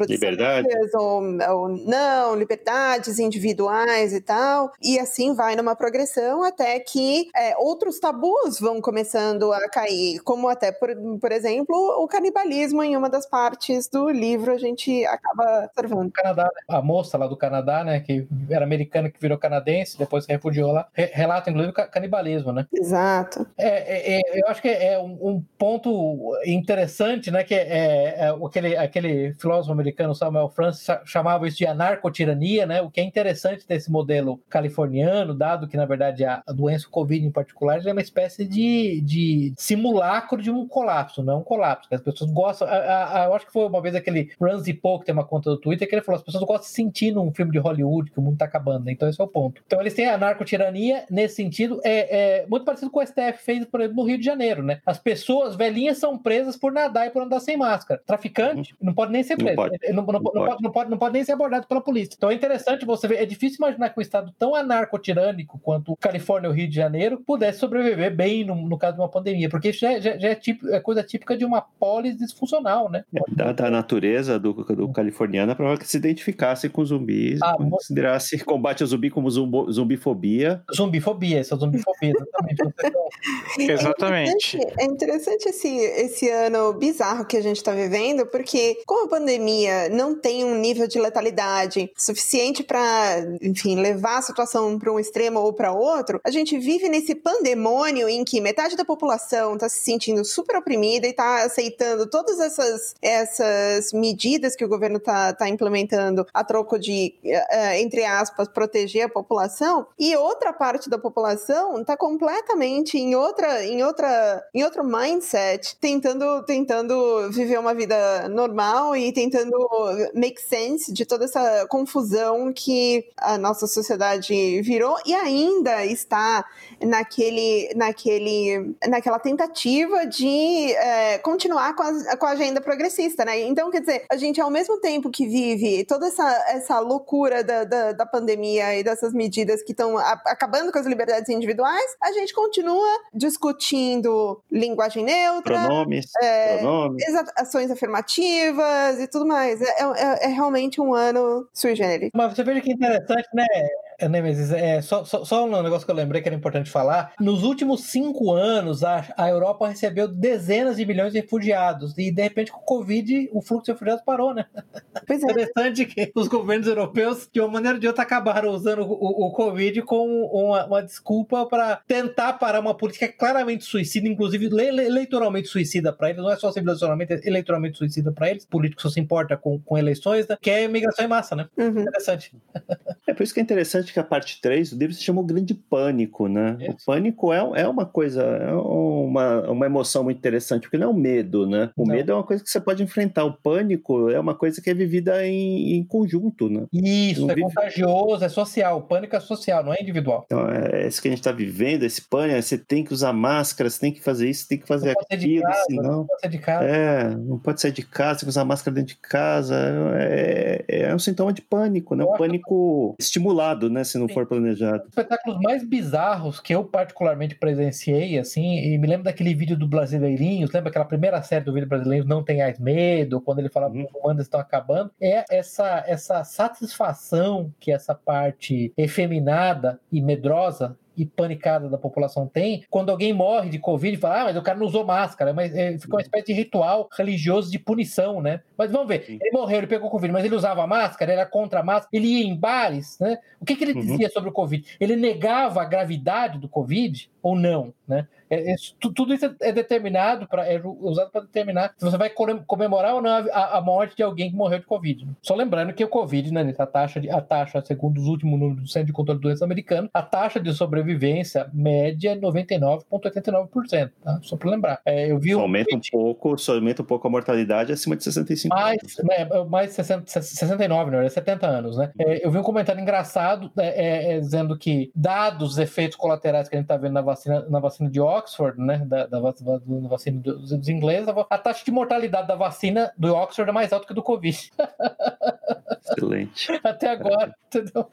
liberdade ou, ou não, liberdades individuais e tal. E assim vai numa progressão até que é, outros tabus vão começando a cair, como até, por, por exemplo, o canibalismo em uma das partes do livro a gente acaba observando. O Canadá, né? a moça lá do Canadá, né, que era americana que virou canadense, depois se refugiou lá, re relata inclusive canibalismo, né? Exato. É, é, é, eu acho que é um, um ponto interessante, né, que é, é, é aquele, aquele filósofo americano Samuel Francis chamava isso de anarcotirania, né? O que é interessante desse modelo californiano, dado que na verdade a, a doença Covid em particular é uma espécie de, de simulacro de um colapso, não é um colapso. As pessoas gostam. A, a, eu acho que foi uma vez aquele Ramsey Poe que tem uma conta do Twitter que ele falou: as pessoas gostam de sentir num filme de Hollywood que o mundo tá acabando. Né? Então esse é o ponto. Então eles têm a narcotirania nesse sentido, é, é muito parecido com o STF fez, por exemplo, no Rio de Janeiro, né? As pessoas velhinhas são presas por nadar e por andar sem máscara. Traficante uhum. não pode nem ser preso. Não pode. Não, não, não, pode. não, pode, não pode nem ser abordado pela polícia. Então é interessante você ver. É difícil imaginar que um estado tão anarcotirânico quanto Califórnia ou Rio de Janeiro pudesse sobreviver bem no, no caso de uma pandemia, porque isso já, já, já é, tipo, é, coisa típica de uma polis disfuncional, né? É, da, da, natureza do, do californiano para que se identificasse com zumbis, ah, considerasse combate ao zumbi como zumbo, zumbifobia. Zumbifobia, essa zumbifobia, exatamente. exatamente. Interessante, é interessante esse, esse ano bizarro que a gente está vivendo, porque como a pandemia não tem um nível de letalidade suficiente para, enfim, levar a situação para um extremo ou para outro, a gente vive nesse pandemônio em que metade da população está se sentindo super oprimida e está aceitando todas essas, essas medidas que o governo está tá implementando a troco de, uh, entre aspas, proteger a população, e outra parte da população está completamente em outra, em outra, em outro mindset, tentando, tentando viver uma vida normal e tentando make sense de toda essa confusão que a nossa sociedade virou e ainda está naquele, naquele, naquela tentativa de é, continuar com a, com a agenda progressista, né? Então, quer dizer, a gente, ao mesmo tempo que vive toda essa, essa loucura da, da, da pandemia e dessas medidas que estão acabando com as liberdades individuais, a gente continua discutindo linguagem neutra, pronomes, é, pronomes. ações afirmativas e tudo mais. É, é, é realmente um ano sui generis. Mas você veja que interessante, né? É, Nemesis, é, só, só, só, um negócio que eu lembrei que era importante falar. Nos últimos cinco anos, a, a Europa recebeu dezenas de milhões de refugiados. E, de repente, com o Covid, o fluxo de refugiados parou, né? Pois é. Interessante que os governos europeus, de uma maneira ou de outra, acabaram usando o, o Covid como uma, uma desculpa para tentar parar uma política claramente suicida, inclusive eleitoralmente suicida para eles. Não é só civilizacionalmente, é eleitoralmente suicida para eles. O político só se importa com, com eleições, né? que é imigração em massa, né? Uhum. Interessante. É por isso que é interessante que a parte 3 do livro se chama o Grande Pânico, né? O pânico é, é uma coisa, é uma, uma emoção muito interessante, porque não é o medo, né? O não. medo é uma coisa que você pode enfrentar. O pânico é uma coisa que é vivida em, em conjunto, né? Isso, não é vive... contagioso, é social. O pânico é social, não é individual. Então, é, é isso que a gente está vivendo, esse pânico, você tem que usar máscara, você tem que fazer isso, tem que fazer não aquilo, casa, senão... Não pode sair de casa. É, não pode sair de casa, tem que usar máscara dentro de casa. É, é um sintoma de pânico, né? Um pânico estimulado, né? Se não Sim. for planejado. Os espetáculos mais bizarros que eu particularmente presenciei, assim, e me lembro daquele vídeo do Brasileirinhos, lembra aquela primeira série do vídeo Brasileirinhos, Não Tenhais Medo, quando ele falava uhum. que os humanos estão acabando, é essa, essa satisfação que essa parte efeminada e medrosa e panicada da população tem, quando alguém morre de Covid, fala, ah, mas o cara não usou máscara, mas é, fica uma espécie de ritual religioso de punição, né? Mas vamos ver, Sim. ele morreu, ele pegou Covid, mas ele usava máscara, era contra a máscara, ele ia em bares, né? O que, que ele uhum. dizia sobre o Covid? Ele negava a gravidade do Covid ou não, né? É, é, tudo isso é determinado, pra, é usado para determinar se você vai comemorar ou não a, a, morte de alguém que morreu de Covid. Só lembrando que o Covid, né, a taxa, de, a taxa, segundo os últimos números do Centro de Controle de Doenças americano, a taxa de sobrevivência média é 99,89%. Tá? Só para lembrar. É, eu vi só aumenta um, pouco, só aumenta um pouco a mortalidade acima de 65 mais, anos. É, mais 60, 69, não, é 70 anos, né? É, eu vi um comentário engraçado é, é, dizendo que, dados os efeitos colaterais que a gente está vendo na vacina, na vacina de Oxford, né, da, da, da, vacina dos, dos ingleses, a taxa de mortalidade da vacina do Oxford é mais alta que do Covid. Excelente. Até agora, entendeu?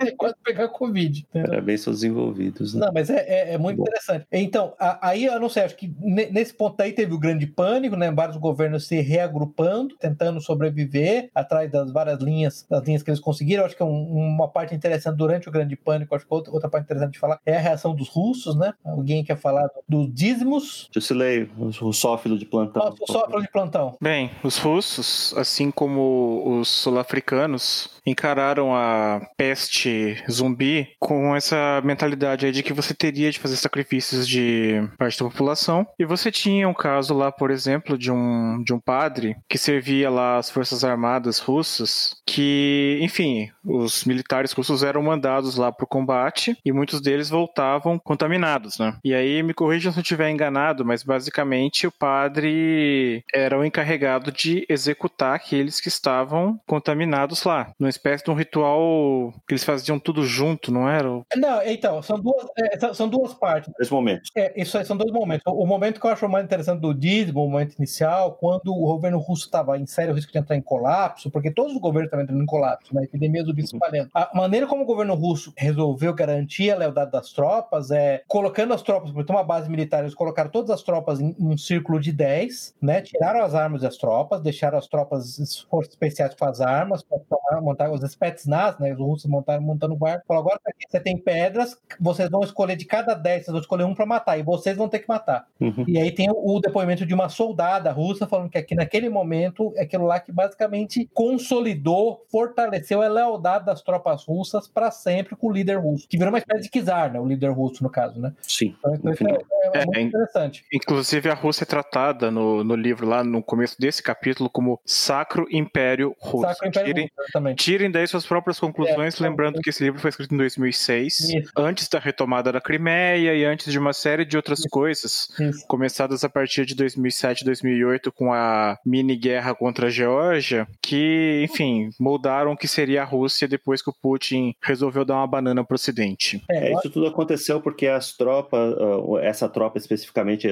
Vai quase pegar Covid. Entendeu? Parabéns aos envolvidos. Né? Não, mas é, é, é muito Bom. interessante. Então, a, aí eu não sei, acho que nesse ponto aí teve o grande pânico, né? Vários governos se reagrupando, tentando sobreviver atrás das várias linhas, das linhas que eles conseguiram. Acho que é um, uma parte interessante durante o grande pânico, acho que outra, outra parte interessante de falar é a reação dos russos, né? Alguém quer falar dos dízimos? Jusilei, o russófilo de plantão. Nossa, o russófilo de plantão. Bem, os russos, assim como os sul-africanos, encararam a peste zumbi com essa mentalidade aí de que você teria de fazer sacrifícios de parte da população. E você tinha um caso lá, por exemplo, de um, de um padre que servia lá as forças armadas russas, que, enfim, os militares russos eram mandados lá para o combate e muitos deles voltavam contaminados, né? E aí, me corrija se eu estiver enganado, mas basicamente o padre era o encarregado de executar aqueles que estavam contaminados lá. Uma espécie de um ritual que eles faziam tudo junto, não era? Não, então, são duas, é, são duas partes. Dois momentos. É, isso aí são dois momentos. O momento que eu acho mais interessante do dízimo, o momento inicial, quando o governo russo estava em sério risco de entrar em colapso, porque todos os governos estavam entrando em colapso, né? A epidemia do se espalhando. A maneira como o governo russo resolveu garantir a lealdade das tropas é colocando as tropas, porque tem uma base militar, eles colocaram todas as tropas em, um círculo de 10, né? Tiraram as armas das tropas, deixaram as tropas forças especiais com as armas, para montar os Spetsnaz, né? Os russos montaram montando guarda. Falou, agora você tem pedras, vocês vão escolher de cada 10, vocês vão escolher um para matar, e vocês vão ter que matar. Uhum. E aí tem o, o depoimento de uma soldada russa falando que aqui naquele momento é aquilo lá que basicamente consolidou, fortaleceu a lealdade das tropas russas para sempre com o líder russo, que virou uma espécie de czar, né? O líder russo, no caso, né? Sim. Então, isso é, é, é, muito é, interessante. Inclusive, a Rússia é tratada no, no livro, lá no começo desse capítulo, como Sacro Império Russo. Sacro Império tirem, Russo, tirem daí suas próprias conclusões, é, lembrando que esse livro foi escrito em 2006, isso. antes da retomada da Crimeia e antes de uma série de outras isso. coisas, isso. começadas a partir de 2007, 2008, com a mini guerra contra a Geórgia, que, enfim, moldaram o que seria a Rússia depois que o Putin resolveu dar uma banana para o Ocidente. É, isso tudo aconteceu porque as tropas, essa tropa especificamente,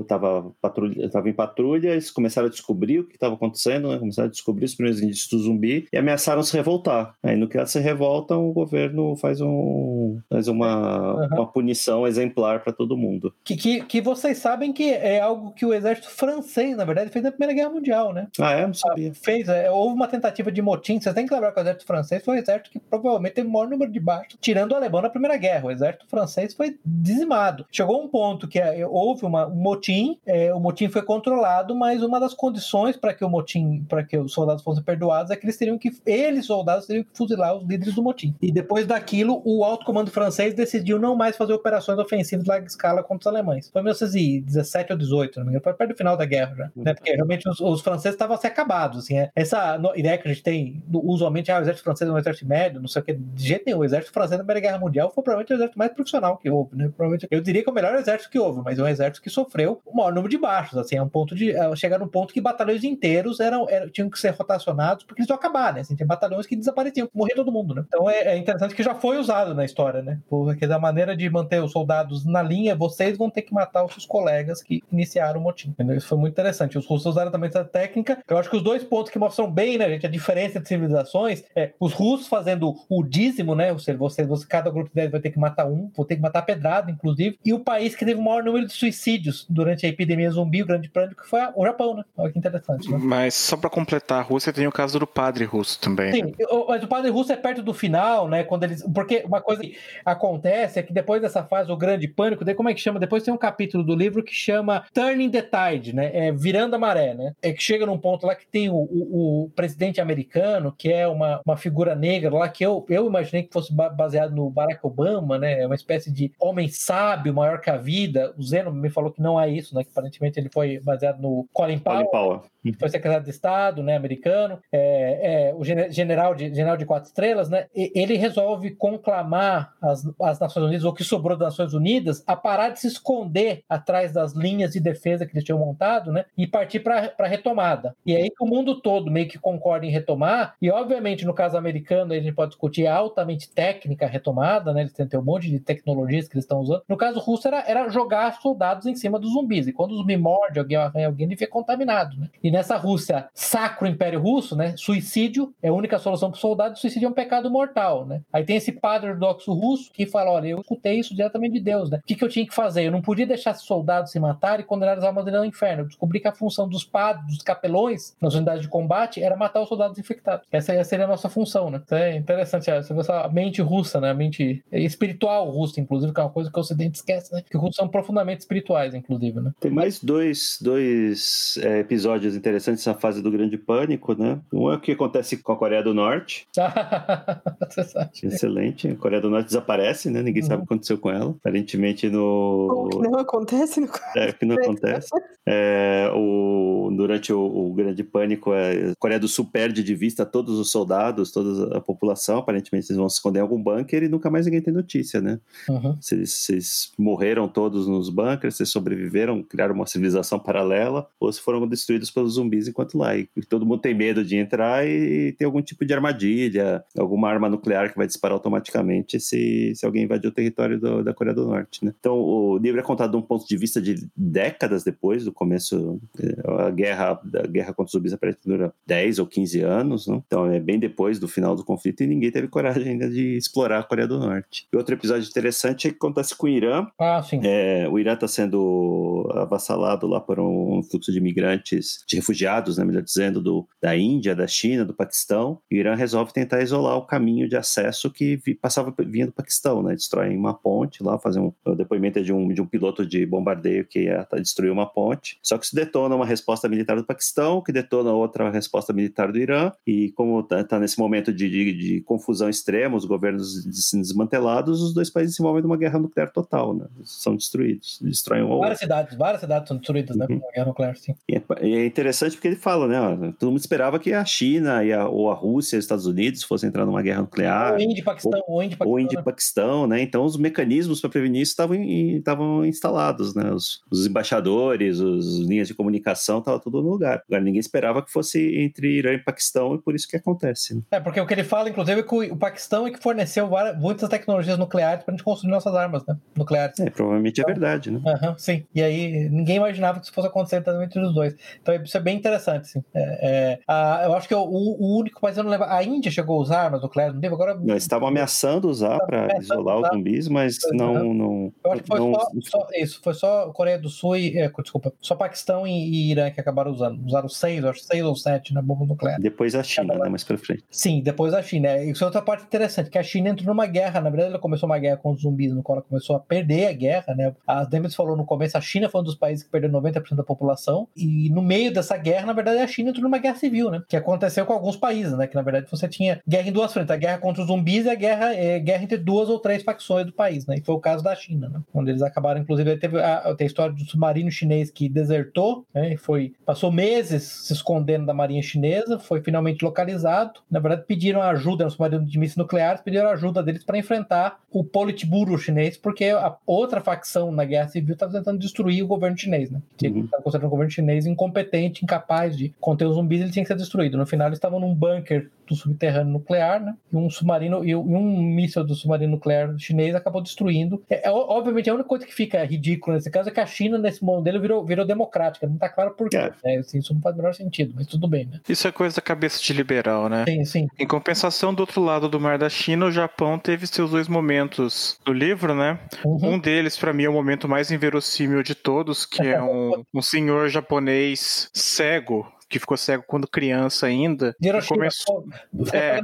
estava patrulha, em patrulha, eles começaram a descobrir o que estava acontecendo, né? começaram a descobrir os primeiros indícios do zumbi e ameaçaram se revoltar. Aí no que elas se revoltam, o governo faz, um, faz uma, uhum. uma punição exemplar para todo mundo. Que, que, que vocês sabem que é algo que o exército francês, na verdade, fez na Primeira Guerra Mundial, né? Ah, é? Não sabia. Ah, fez, é, houve uma tentativa de motim. Vocês têm que lembrar que o exército francês foi o exército que provavelmente teve o maior número de baixos, tirando o alemão na Primeira Guerra. O exército francês foi dizimado. Chegou um ponto que é, houve uma, um motim, é, o motim foi controlado, mas uma das condições para que o motim, para que os soldados fossem perdoados, é que eles teriam que, eles soldados teriam que fuzilar os líderes do motim. E depois daquilo, o alto comando francês decidiu não mais fazer operações ofensivas de larga escala contra os alemães. Foi em 1917 ou 18, não me engano, foi perto do final da guerra já, né? Porque realmente os, os franceses estavam se acabados, assim, é. essa ideia que a gente tem, usualmente, ah, o exército francês é um exército médio, não sei o que, de jeito nenhum, o exército francês na Primeira Guerra Mundial foi provavelmente o exército mais profissional que houve, né? Provavelmente, eu diria que é melhor exército que houve, mas é um exército que sofreu o maior número de baixos, assim, é um ponto de, é, chegar num ponto que batalhões inteiros eram, eram tinham que ser rotacionados porque eles iam acabar, né? Assim, tem batalhões que desapareciam, morria todo mundo, né? Então é, é, interessante que já foi usado na história, né? Porque da maneira de manter os soldados na linha, vocês vão ter que matar os seus colegas que iniciaram o motim. Entendeu? Isso foi muito interessante. Os russos usaram também essa técnica. Eu acho que os dois pontos que mostram bem, né, gente, a diferença entre civilizações é os russos fazendo o dízimo, né? Ou seja, você, você, cada grupo deles vai ter que matar um, vou ter que matar pedrada, inclusive, e o país que teve o maior número de suicídios durante a epidemia zumbi, o grande pânico, que foi o Japão, né? Olha que interessante. Né? Mas só para completar, a Rússia tem o caso do padre russo também. Sim, né? mas o padre russo é perto do final, né? Quando eles. Porque uma coisa que acontece é que depois dessa fase, o grande pânico, daí como é que chama? Depois tem um capítulo do livro que chama Turning the Tide, né? É virando a maré, né? É que chega num ponto lá que tem o, o, o presidente americano, que é uma, uma figura negra lá, que eu, eu imaginei que fosse baseado no Barack Obama, né? É uma espécie de homem sábio, maior que a vida. O Zeno me falou que não é isso, né? Que aparentemente ele foi baseado no Colin Powell. Colin Powell foi secretário de Estado, né, americano, é, é, o general de, general de quatro estrelas, né, ele resolve conclamar as, as Nações Unidas, ou o que sobrou das Nações Unidas, a parar de se esconder atrás das linhas de defesa que eles tinham montado, né, e partir para a retomada. E aí que o mundo todo meio que concorda em retomar, e obviamente no caso americano a gente pode discutir altamente técnica a retomada, né, eles têm um monte de tecnologias que eles estão usando. No caso russo era, era jogar soldados em cima dos zumbis. E quando o zumbi morde alguém, alguém ele fica contaminado. Né? E nessa Rússia, sacro Império Russo, né? Suicídio é a única solução para o soldado, suicídio é um pecado mortal, né? Aí tem esse padre ortodoxo russo que fala: olha, eu escutei isso diretamente de Deus, né? O que, que eu tinha que fazer? Eu não podia deixar soldados se matar e condenar as almas dele ao inferno. Eu descobri que a função dos padres, dos capelões nas unidades de combate era matar os soldados infectados. Essa seria a nossa função, né? Então é interessante vê essa mente russa, né? A mente espiritual russa, inclusive, que é uma coisa que o Ocidente esquece, né? Que os russos são profundamente espirituais, inclusive, né? Tem mais dois, dois é, episódios interessantes na fase do Grande Pânico, né? Um é o que acontece com a Coreia do Norte. Excelente. A Coreia do Norte desaparece, né? Ninguém uhum. sabe o que aconteceu com ela. Aparentemente no. O que não acontece no É, o que não acontece. É, o... Durante o, o Grande Pânico, é, a Coreia do Sul perde de vista todos os soldados, toda a população. Aparentemente eles vão se esconder em algum bunker e nunca mais ninguém tem notícia, né? Uhum. Se, eles, se eles morreram todos nos bunkers, se sobreviveram, criaram uma civilização paralela, ou se foram destruídos pelos zumbis enquanto lá. E todo mundo tem medo de entrar e tem algum tipo de armadilha, alguma arma nuclear que vai disparar automaticamente se, se alguém invadir o território do, da Coreia do Norte, né? Então o livro é contado de um ponto de vista de décadas depois do começo, a guerra, a guerra contra os zumbis aparece dura 10 ou 15 anos, né? então é bem depois do final do conflito e ninguém teve coragem ainda de explorar a Coreia do Norte. E outro episódio interessante é que acontece com o Irã. Ah, sim. É, o Irã está sendo avassalado lá por um fluxo de imigrantes, de refugiados, né, melhor dizendo, do, da Índia, da China, do Paquistão. E o Irã resolve tentar isolar o caminho de acesso que vi, passava vinha do Paquistão, né? Destroem uma ponte lá, fazer um, um depoimento de um, de um piloto de bombardeio que ia destruir uma ponte. Só que isso detona uma resposta militar do Paquistão, que detona outra resposta militar do Irã. E como está tá nesse momento de, de, de, confusão extrema, os governos desmantelados, os dois países se envolvem numa guerra nuclear total, né? São destruídos, destroem um Várias cidades, várias cidades são destruídas, né? Uhum. guerra nuclear, sim. E é, e é, interessante porque ele fala, né? Ó, todo mundo esperava que a China e a, ou a Rússia e os Estados Unidos fossem entrar numa guerra nuclear. Ou Índia e Paquistão. Ou, ou Índia Paquistão, ou Índia né? Paquistão, né? Então os mecanismos para prevenir isso estavam, estavam instalados, né? Os, os embaixadores, as linhas de comunicação, estava tudo no lugar. Agora ninguém esperava que fosse entre Irã e Paquistão e por isso que acontece. Né? É, porque o que ele fala, inclusive, é que o Paquistão é que forneceu várias, muitas tecnologias nucleares para a gente construir nossas armas, né? Nucleares. É, provavelmente é então, é verdade, né? Uh -huh, sim. E aí ninguém imaginava que isso fosse acontecer entre os dois. Então isso é bem interessante, sim. É, é, a, eu acho que o, o, único país, eu não lembro, a Índia chegou a usar armas nucleares, não teve agora. Não, estavam ameaçando usar para isolar os zumbis, mas não, não. Eu acho que foi não, só, só, isso, foi só Coreia do Sul e. É, desculpa, só Paquistão e, e, Irã que acabaram usando. Usaram seis, acho seis ou sete na bomba nuclear. Depois a China, né? Mais pra frente. Sim, depois a China. Isso é outra parte interessante, que a China entrou numa guerra. Na verdade, ela começou uma guerra com os zumbis, no qual ela começou a perder a guerra, né? A Demis falou no começo, a China foi um dos países que perdeu 90% da população. E no meio dessa guerra, na verdade, a China entrou numa guerra civil, né? Que aconteceu com alguns países, né? Que na verdade você tinha guerra em duas frentes: a guerra contra os zumbis e a guerra, é, guerra entre duas ou três facções do país, né? E foi o caso da China, né? Onde eles acabaram, inclusive, teve a, a história do submarino chinês que desertou, né? E foi, passou meses se escondendo da marinha chinesa, foi finalmente localizado. Na verdade, pediram ajuda no submarino de mísseis nucleares, pediram ajuda deles para enfrentar o Politburo chinês, porque a outra facção na guerra civil estava tentando destruir o governo chinês, né? Estava uhum. considerando o governo chinês incompetente, incapaz de conter os zumbis, ele tinha que ser destruído. No final, eles estavam num bunker do subterrâneo nuclear, né? E um submarino e um míssil do submarino nuclear chinês acabou destruindo. É, é, obviamente, a única coisa que fica ridícula nesse caso é que a China, nesse modelo, virou, virou democrática. Não está claro por quê. É. Né? Assim, isso não faz o menor sentido, mas tudo bem, né? Isso é coisa da cabeça de liberal, né? Sim, sim. Em compensação, do outro lado do mar da China, o Japão teve seus dois momentos no livro, né? Uhum. Um deles, para mim, é o momento mais inverossímil de todos, que é um, um senhor japonês cego que ficou cego quando criança ainda. Hiroshima, começou, é,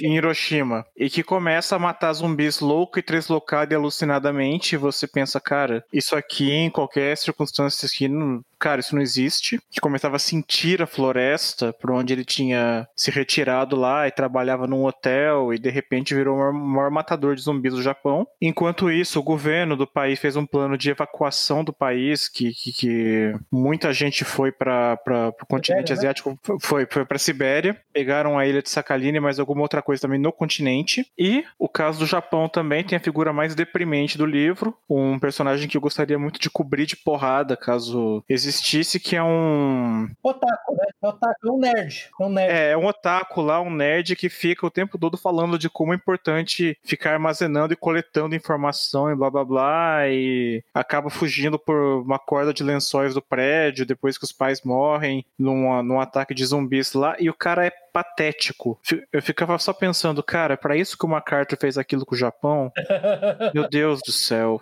em Hiroshima. E que começa a matar zumbis louco e translocado e alucinadamente. E você pensa, cara, isso aqui em qualquer circunstância aqui não, cara, isso não existe, que começava a sentir a floresta por onde ele tinha se retirado lá e trabalhava num hotel e de repente virou o maior matador de zumbis do Japão. Enquanto isso, o governo do país fez um plano de evacuação do país, que, que, que muita gente foi para o continente né? asiático, foi, foi para Sibéria, pegaram a ilha de Sakhalin e mais alguma outra coisa também no continente. E o caso do Japão também tem a figura mais deprimente do livro, um personagem que eu gostaria muito de cobrir de porrada caso existisse existisse, que é um. Otaku, né? É otaku, é um nerd. É um nerd. É, é um otaku lá, um nerd que fica o tempo todo falando de como é importante ficar armazenando e coletando informação e blá blá blá, e acaba fugindo por uma corda de lençóis do prédio depois que os pais morrem num, num ataque de zumbis lá, e o cara é patético. Eu ficava só pensando, cara, é para isso que o MacArthur fez aquilo com o Japão? Meu Deus do céu.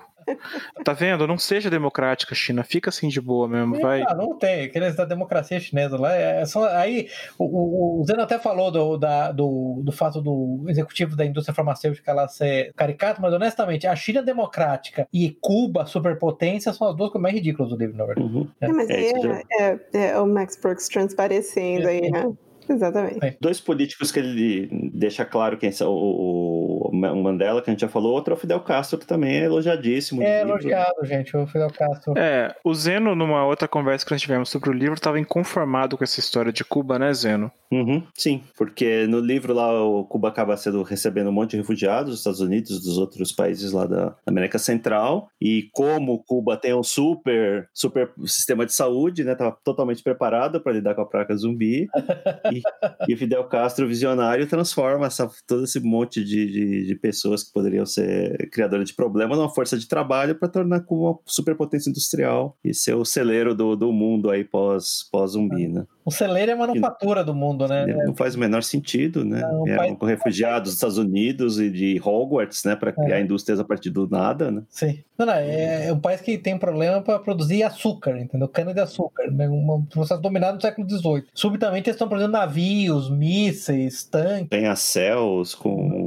Tá vendo? Não seja democrática, China. Fica assim de boa mesmo, vai. Ah, não tem. Aqueles da democracia chinesa lá. É só, aí o, o, Zeno até falou do, da, do, do fato do executivo da indústria farmacêutica lá ser caricato, mas honestamente, a China democrática e Cuba, superpotência, são as duas coisas mais ridículas do livro, na verdade. Uhum. É. mas é, é, é, o Max Brooks transparecendo aí, né? Exatamente. É. Dois políticos que ele deixa claro quem são o, o Mandela, que a gente já falou, outro é o Fidel Castro, que também é elogiadíssimo. É elogiado, gente, o Fidel Castro. É, o Zeno, numa outra conversa que nós tivemos sobre o livro, estava inconformado com essa história de Cuba, né, Zeno? Uhum, sim, porque no livro lá o Cuba acaba sendo recebendo um monte de refugiados dos Estados Unidos, dos outros países lá da América Central, e como Cuba tem um super, super sistema de saúde, né, tava totalmente preparado para lidar com a praga zumbi, e e, Fidel Castro, visionário, transforma essa, todo esse monte de, de, de pessoas que poderiam ser criadoras de problemas numa força de trabalho para tornar como uma superpotência industrial e ser o celeiro do, do mundo aí pós, pós zumbi, né? O celeiro é a manufatura do mundo, né? Não faz o menor sentido, né? Não, é, com refugiados dos Estados Unidos e de Hogwarts, né? Para criar é. indústrias a partir do nada, né? Sim. Não, não, é, é um país que tem problema para produzir açúcar, entendeu? Cana de açúcar. Né? Um processo dominado no século XVIII. Subitamente eles estão produzindo navios, mísseis, tanques. Tem céus com,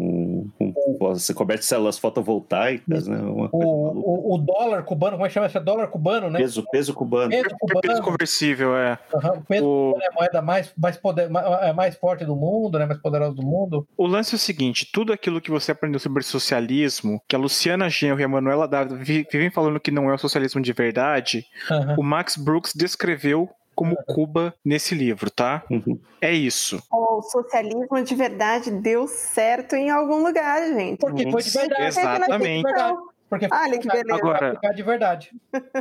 você coberto de células fotovoltaicas, né? O, o, o, dólar cubano, como é que chama? Esse é dólar cubano, né? Peso, peso cubano. Peso, cubano. peso conversível, é. Uhum. Peso o... é a moeda mais, mais, poder, é mais forte do mundo, né? Mais poderosa do mundo. O lance é o seguinte: tudo aquilo que você aprendeu sobre socialismo, que a Luciana Genro e a Manuela Dávila vivem falando que não é o socialismo de verdade, uhum. o Max Brooks descreveu como Cuba nesse livro, tá? Uhum. É isso. O socialismo de verdade deu certo em algum lugar, gente. Porque foi de verdade. Exatamente. Porque olha que beleza. Agora, de verdade.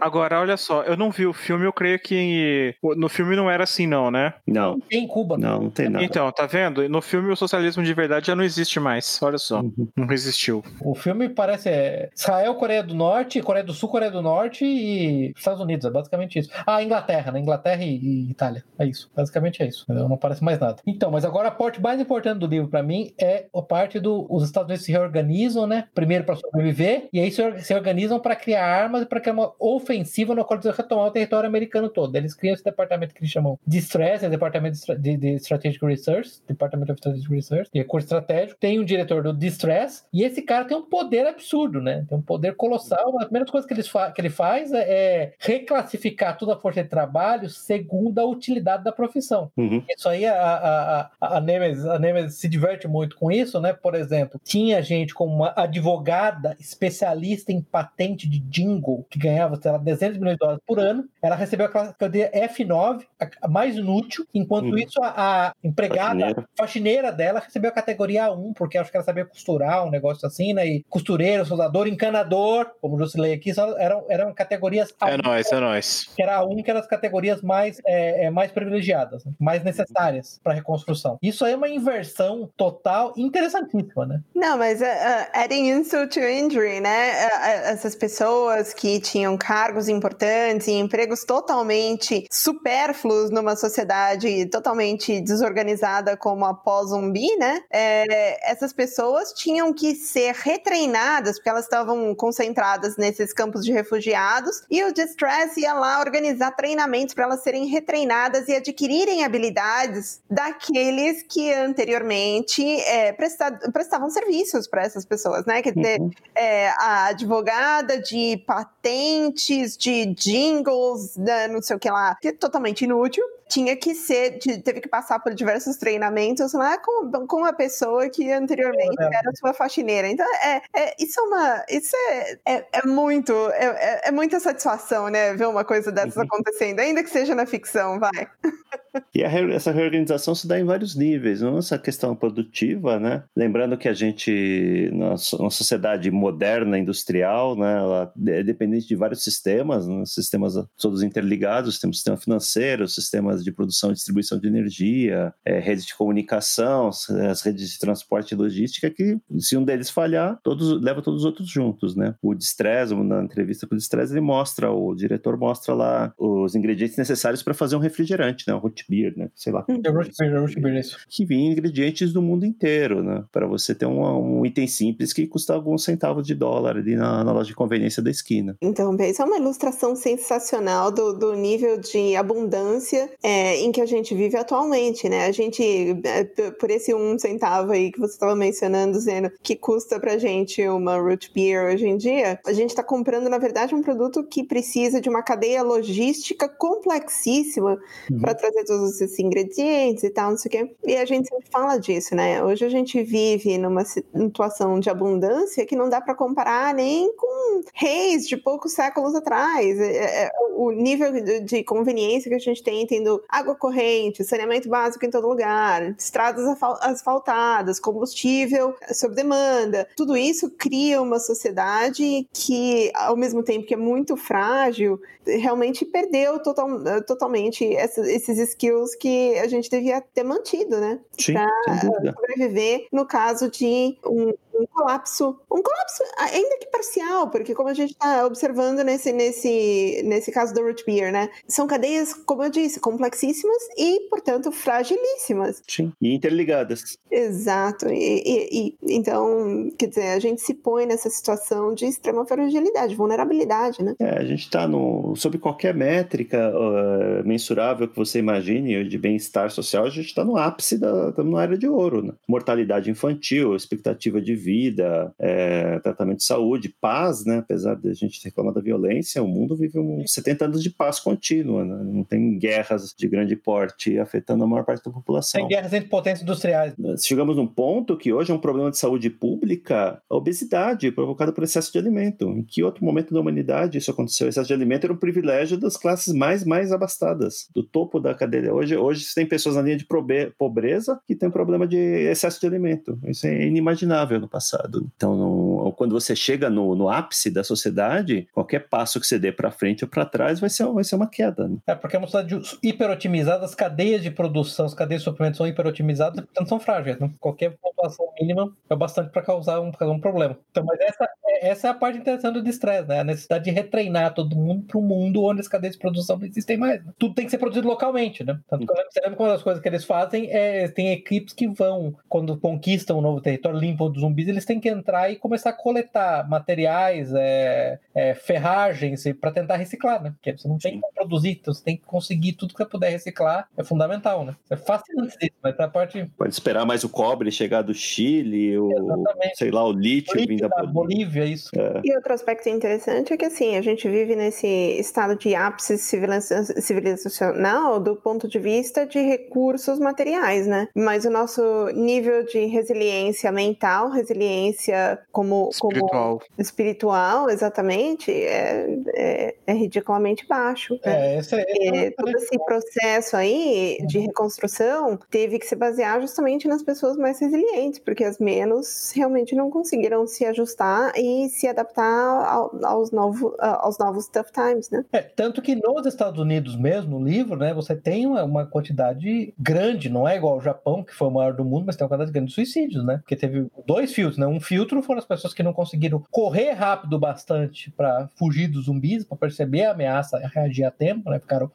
Agora, olha só, eu não vi o filme, eu creio que no filme não era assim, não, né? Não. Em Cuba. Não, não tem nada. Então, tá vendo? No filme o socialismo de verdade já não existe mais. Olha só. Uhum. Não existiu. O filme parece é, Israel, Coreia do Norte, Coreia do Sul, Coreia do Norte e Estados Unidos. É basicamente isso. Ah, Inglaterra, né? Inglaterra e, e Itália. É isso. Basicamente é isso. Entendeu? Não parece mais nada. Então, mas agora a parte mais importante do livro para mim é a parte do os Estados Unidos se reorganizam, né? Primeiro para sobreviver e aí se, se organizam para criar armas e para criar uma ofensiva no qual eles retomar o território americano todo. Eles criam esse departamento que eles chamam de Stress, é Departamento de, de Strategic Research, Department of Strategic Research, de recurso estratégico. Tem um diretor do Distress e esse cara tem um poder absurdo, né? Tem um poder colossal. A primeira coisa que ele, que ele faz é, é reclassificar toda a força de trabalho segundo a utilidade da profissão. Uhum. Isso aí a, a, a, a, Nemes, a Nemes se diverte muito com isso, né? Por exemplo, tinha gente como uma advogada especialista em patente de jingle, que ganhava, sei lá, dezenas de milhões de dólares por ano, ela recebeu a categoria F9, a mais inútil, enquanto uhum. isso a, a empregada, faxineira. faxineira. dela, recebeu a categoria A1, porque acho que ela sabia costurar, um negócio assim, né? E costureiro, soldador, encanador, como eu lei aqui, só eram, eram categorias A1, É nóis, é nóis. Que era a 1, que eram as categorias mais, é, é, mais privilegiadas, né? mais necessárias para reconstrução. Isso aí é uma inversão total interessantíssima, né? Não, mas uh, adding insult to injury, né? Uh, essas pessoas que tinham cargos importantes e empregos totalmente supérfluos numa sociedade totalmente desorganizada como a pós-zumbi, né? É, essas pessoas tinham que ser retreinadas, porque elas estavam concentradas nesses campos de refugiados, e o Distress ia lá organizar treinamentos para elas serem retreinadas e adquirirem habilidades daqueles que anteriormente é, prestavam serviços para essas pessoas, né? Quer dizer, uhum. é, a advogada de patentes, de jingles, né, não sei o que lá, que é totalmente inútil. Tinha que ser, teve que passar por diversos treinamentos lá com, com uma pessoa que anteriormente é. era sua faxineira. Então, é, é, isso é uma. Isso é, é, é muito. É, é, é, muita satisfação, né? Ver uma coisa dessas uhum. acontecendo, ainda que seja na ficção, vai. e essa reorganização se dá em vários níveis, não essa questão produtiva, né? Lembrando que a gente, na sociedade moderna, industrial, né, ela é dependente de vários sistemas, né? sistemas todos interligados, temos sistema financeiro, sistemas de produção e distribuição de energia, é, redes de comunicação, as redes de transporte e logística, que se um deles falhar, todos leva todos os outros juntos, né? O Distress, na entrevista com o Distress, ele mostra, o diretor mostra lá os ingredientes necessários para fazer um refrigerante, né? Um root beer, né? Sei lá. É root beer, é root beer, isso. Que vinha ingredientes do mundo inteiro, né? Para você ter um, um, item simples que custa alguns centavos de dólar ali na, na loja de conveniência da esquina. Então, isso é uma ilustração sensacional do, do nível de abundância é, em que a gente vive atualmente, né? A gente, é, por esse um centavo aí que você estava mencionando, dizendo que custa pra gente uma root beer hoje em dia, a gente está comprando, na verdade, um produto que precisa de uma cadeia logística complexíssima uhum. para trazer todos esses ingredientes e tal, não sei o quê. E a gente sempre fala disso, né? Hoje a gente vive numa situação de abundância que não dá para comparar nem com reis de poucos séculos atrás. É, é, é o nível de conveniência que a gente tem, tendo água corrente, saneamento básico em todo lugar, estradas asfaltadas, combustível sob demanda. Tudo isso cria uma sociedade que, ao mesmo tempo que é muito frágil, realmente perdeu total, totalmente esses skills que a gente devia ter mantido, né? Sim, pra sobreviver no caso de um um colapso, um colapso ainda que parcial, porque como a gente está observando nesse, nesse, nesse caso do root beer, né? São cadeias, como eu disse, complexíssimas e, portanto, fragilíssimas. Sim, e interligadas. Exato. E, e, e, então, quer dizer, a gente se põe nessa situação de extrema fragilidade, vulnerabilidade, né? É, a gente está no sob qualquer métrica uh, mensurável que você imagine de bem-estar social, a gente está no ápice da, da era de ouro, né? Mortalidade infantil, expectativa de vida vida, é, tratamento de saúde, paz, né? Apesar de a gente reclamar da violência, o mundo vive uns 70 anos de paz contínua, né? Não tem guerras de grande porte afetando a maior parte da população. Tem guerras entre potências industriais. Chegamos num ponto que hoje é um problema de saúde pública, a obesidade provocada por excesso de alimento. Em que outro momento da humanidade isso aconteceu? Excesso de alimento era um privilégio das classes mais mais abastadas, do topo da cadeia. Hoje, hoje tem pessoas na linha de pobreza que tem problema de excesso de alimento. Isso é inimaginável no passado passado. Então, no, quando você chega no, no, ápice da sociedade, qualquer passo que você dê para frente ou para trás vai ser, vai ser uma queda. Né? É, porque é uma sociedade hiperotimizada, as cadeias de produção, as cadeias de suprimento são hiperotimizadas, portanto são frágeis. Né? Qualquer pontuação mínima é bastante para causar um, um problema. Então, mas essa, é, essa é a parte interessante do estresse, né? A necessidade de retreinar todo mundo para um mundo onde as cadeias de produção não existem mais. Né? Tudo tem que ser produzido localmente, né? Tanto que você lembra que uma das coisas que eles fazem é tem equipes que vão, quando conquistam um novo território, limpam dos zumbis, eles têm que entrar e começar a coletar materiais, é, é, ferragens para tentar reciclar, né? Porque você não tem que produzir, então você tem que conseguir tudo que você puder reciclar, é fundamental, né? É fascinante isso, mas a parte. Pode esperar mais o cobre chegar do Chile, o, sei lá, o lítio, vindo da, da Bolívia. isso. É. E outro aspecto interessante é que assim, a gente vive nesse estado de ápice civilizacional do ponto de vista de recursos materiais, né? Mas o nosso nível de resiliência mental, resiliência como espiritual, como espiritual exatamente, é, é, é ridiculamente baixo. É, esse é, é todo esse processo aí de uhum. reconstrução teve que se basear justamente nas pessoas mais resilientes, porque as menos realmente não conseguiram se ajustar e se adaptar ao, aos, novo, aos novos tough times, né? É, tanto que nos Estados Unidos mesmo, no livro, né, você tem uma, uma quantidade grande, não é igual ao Japão, que foi o maior do mundo, mas tem uma quantidade grande de suicídios, né? Porque teve dois filtros, né? Um filtro foram as pessoas que não conseguiram correr rápido bastante para fugir dos zumbis, para perceber a ameaça reagir a tempo, né? Ficaram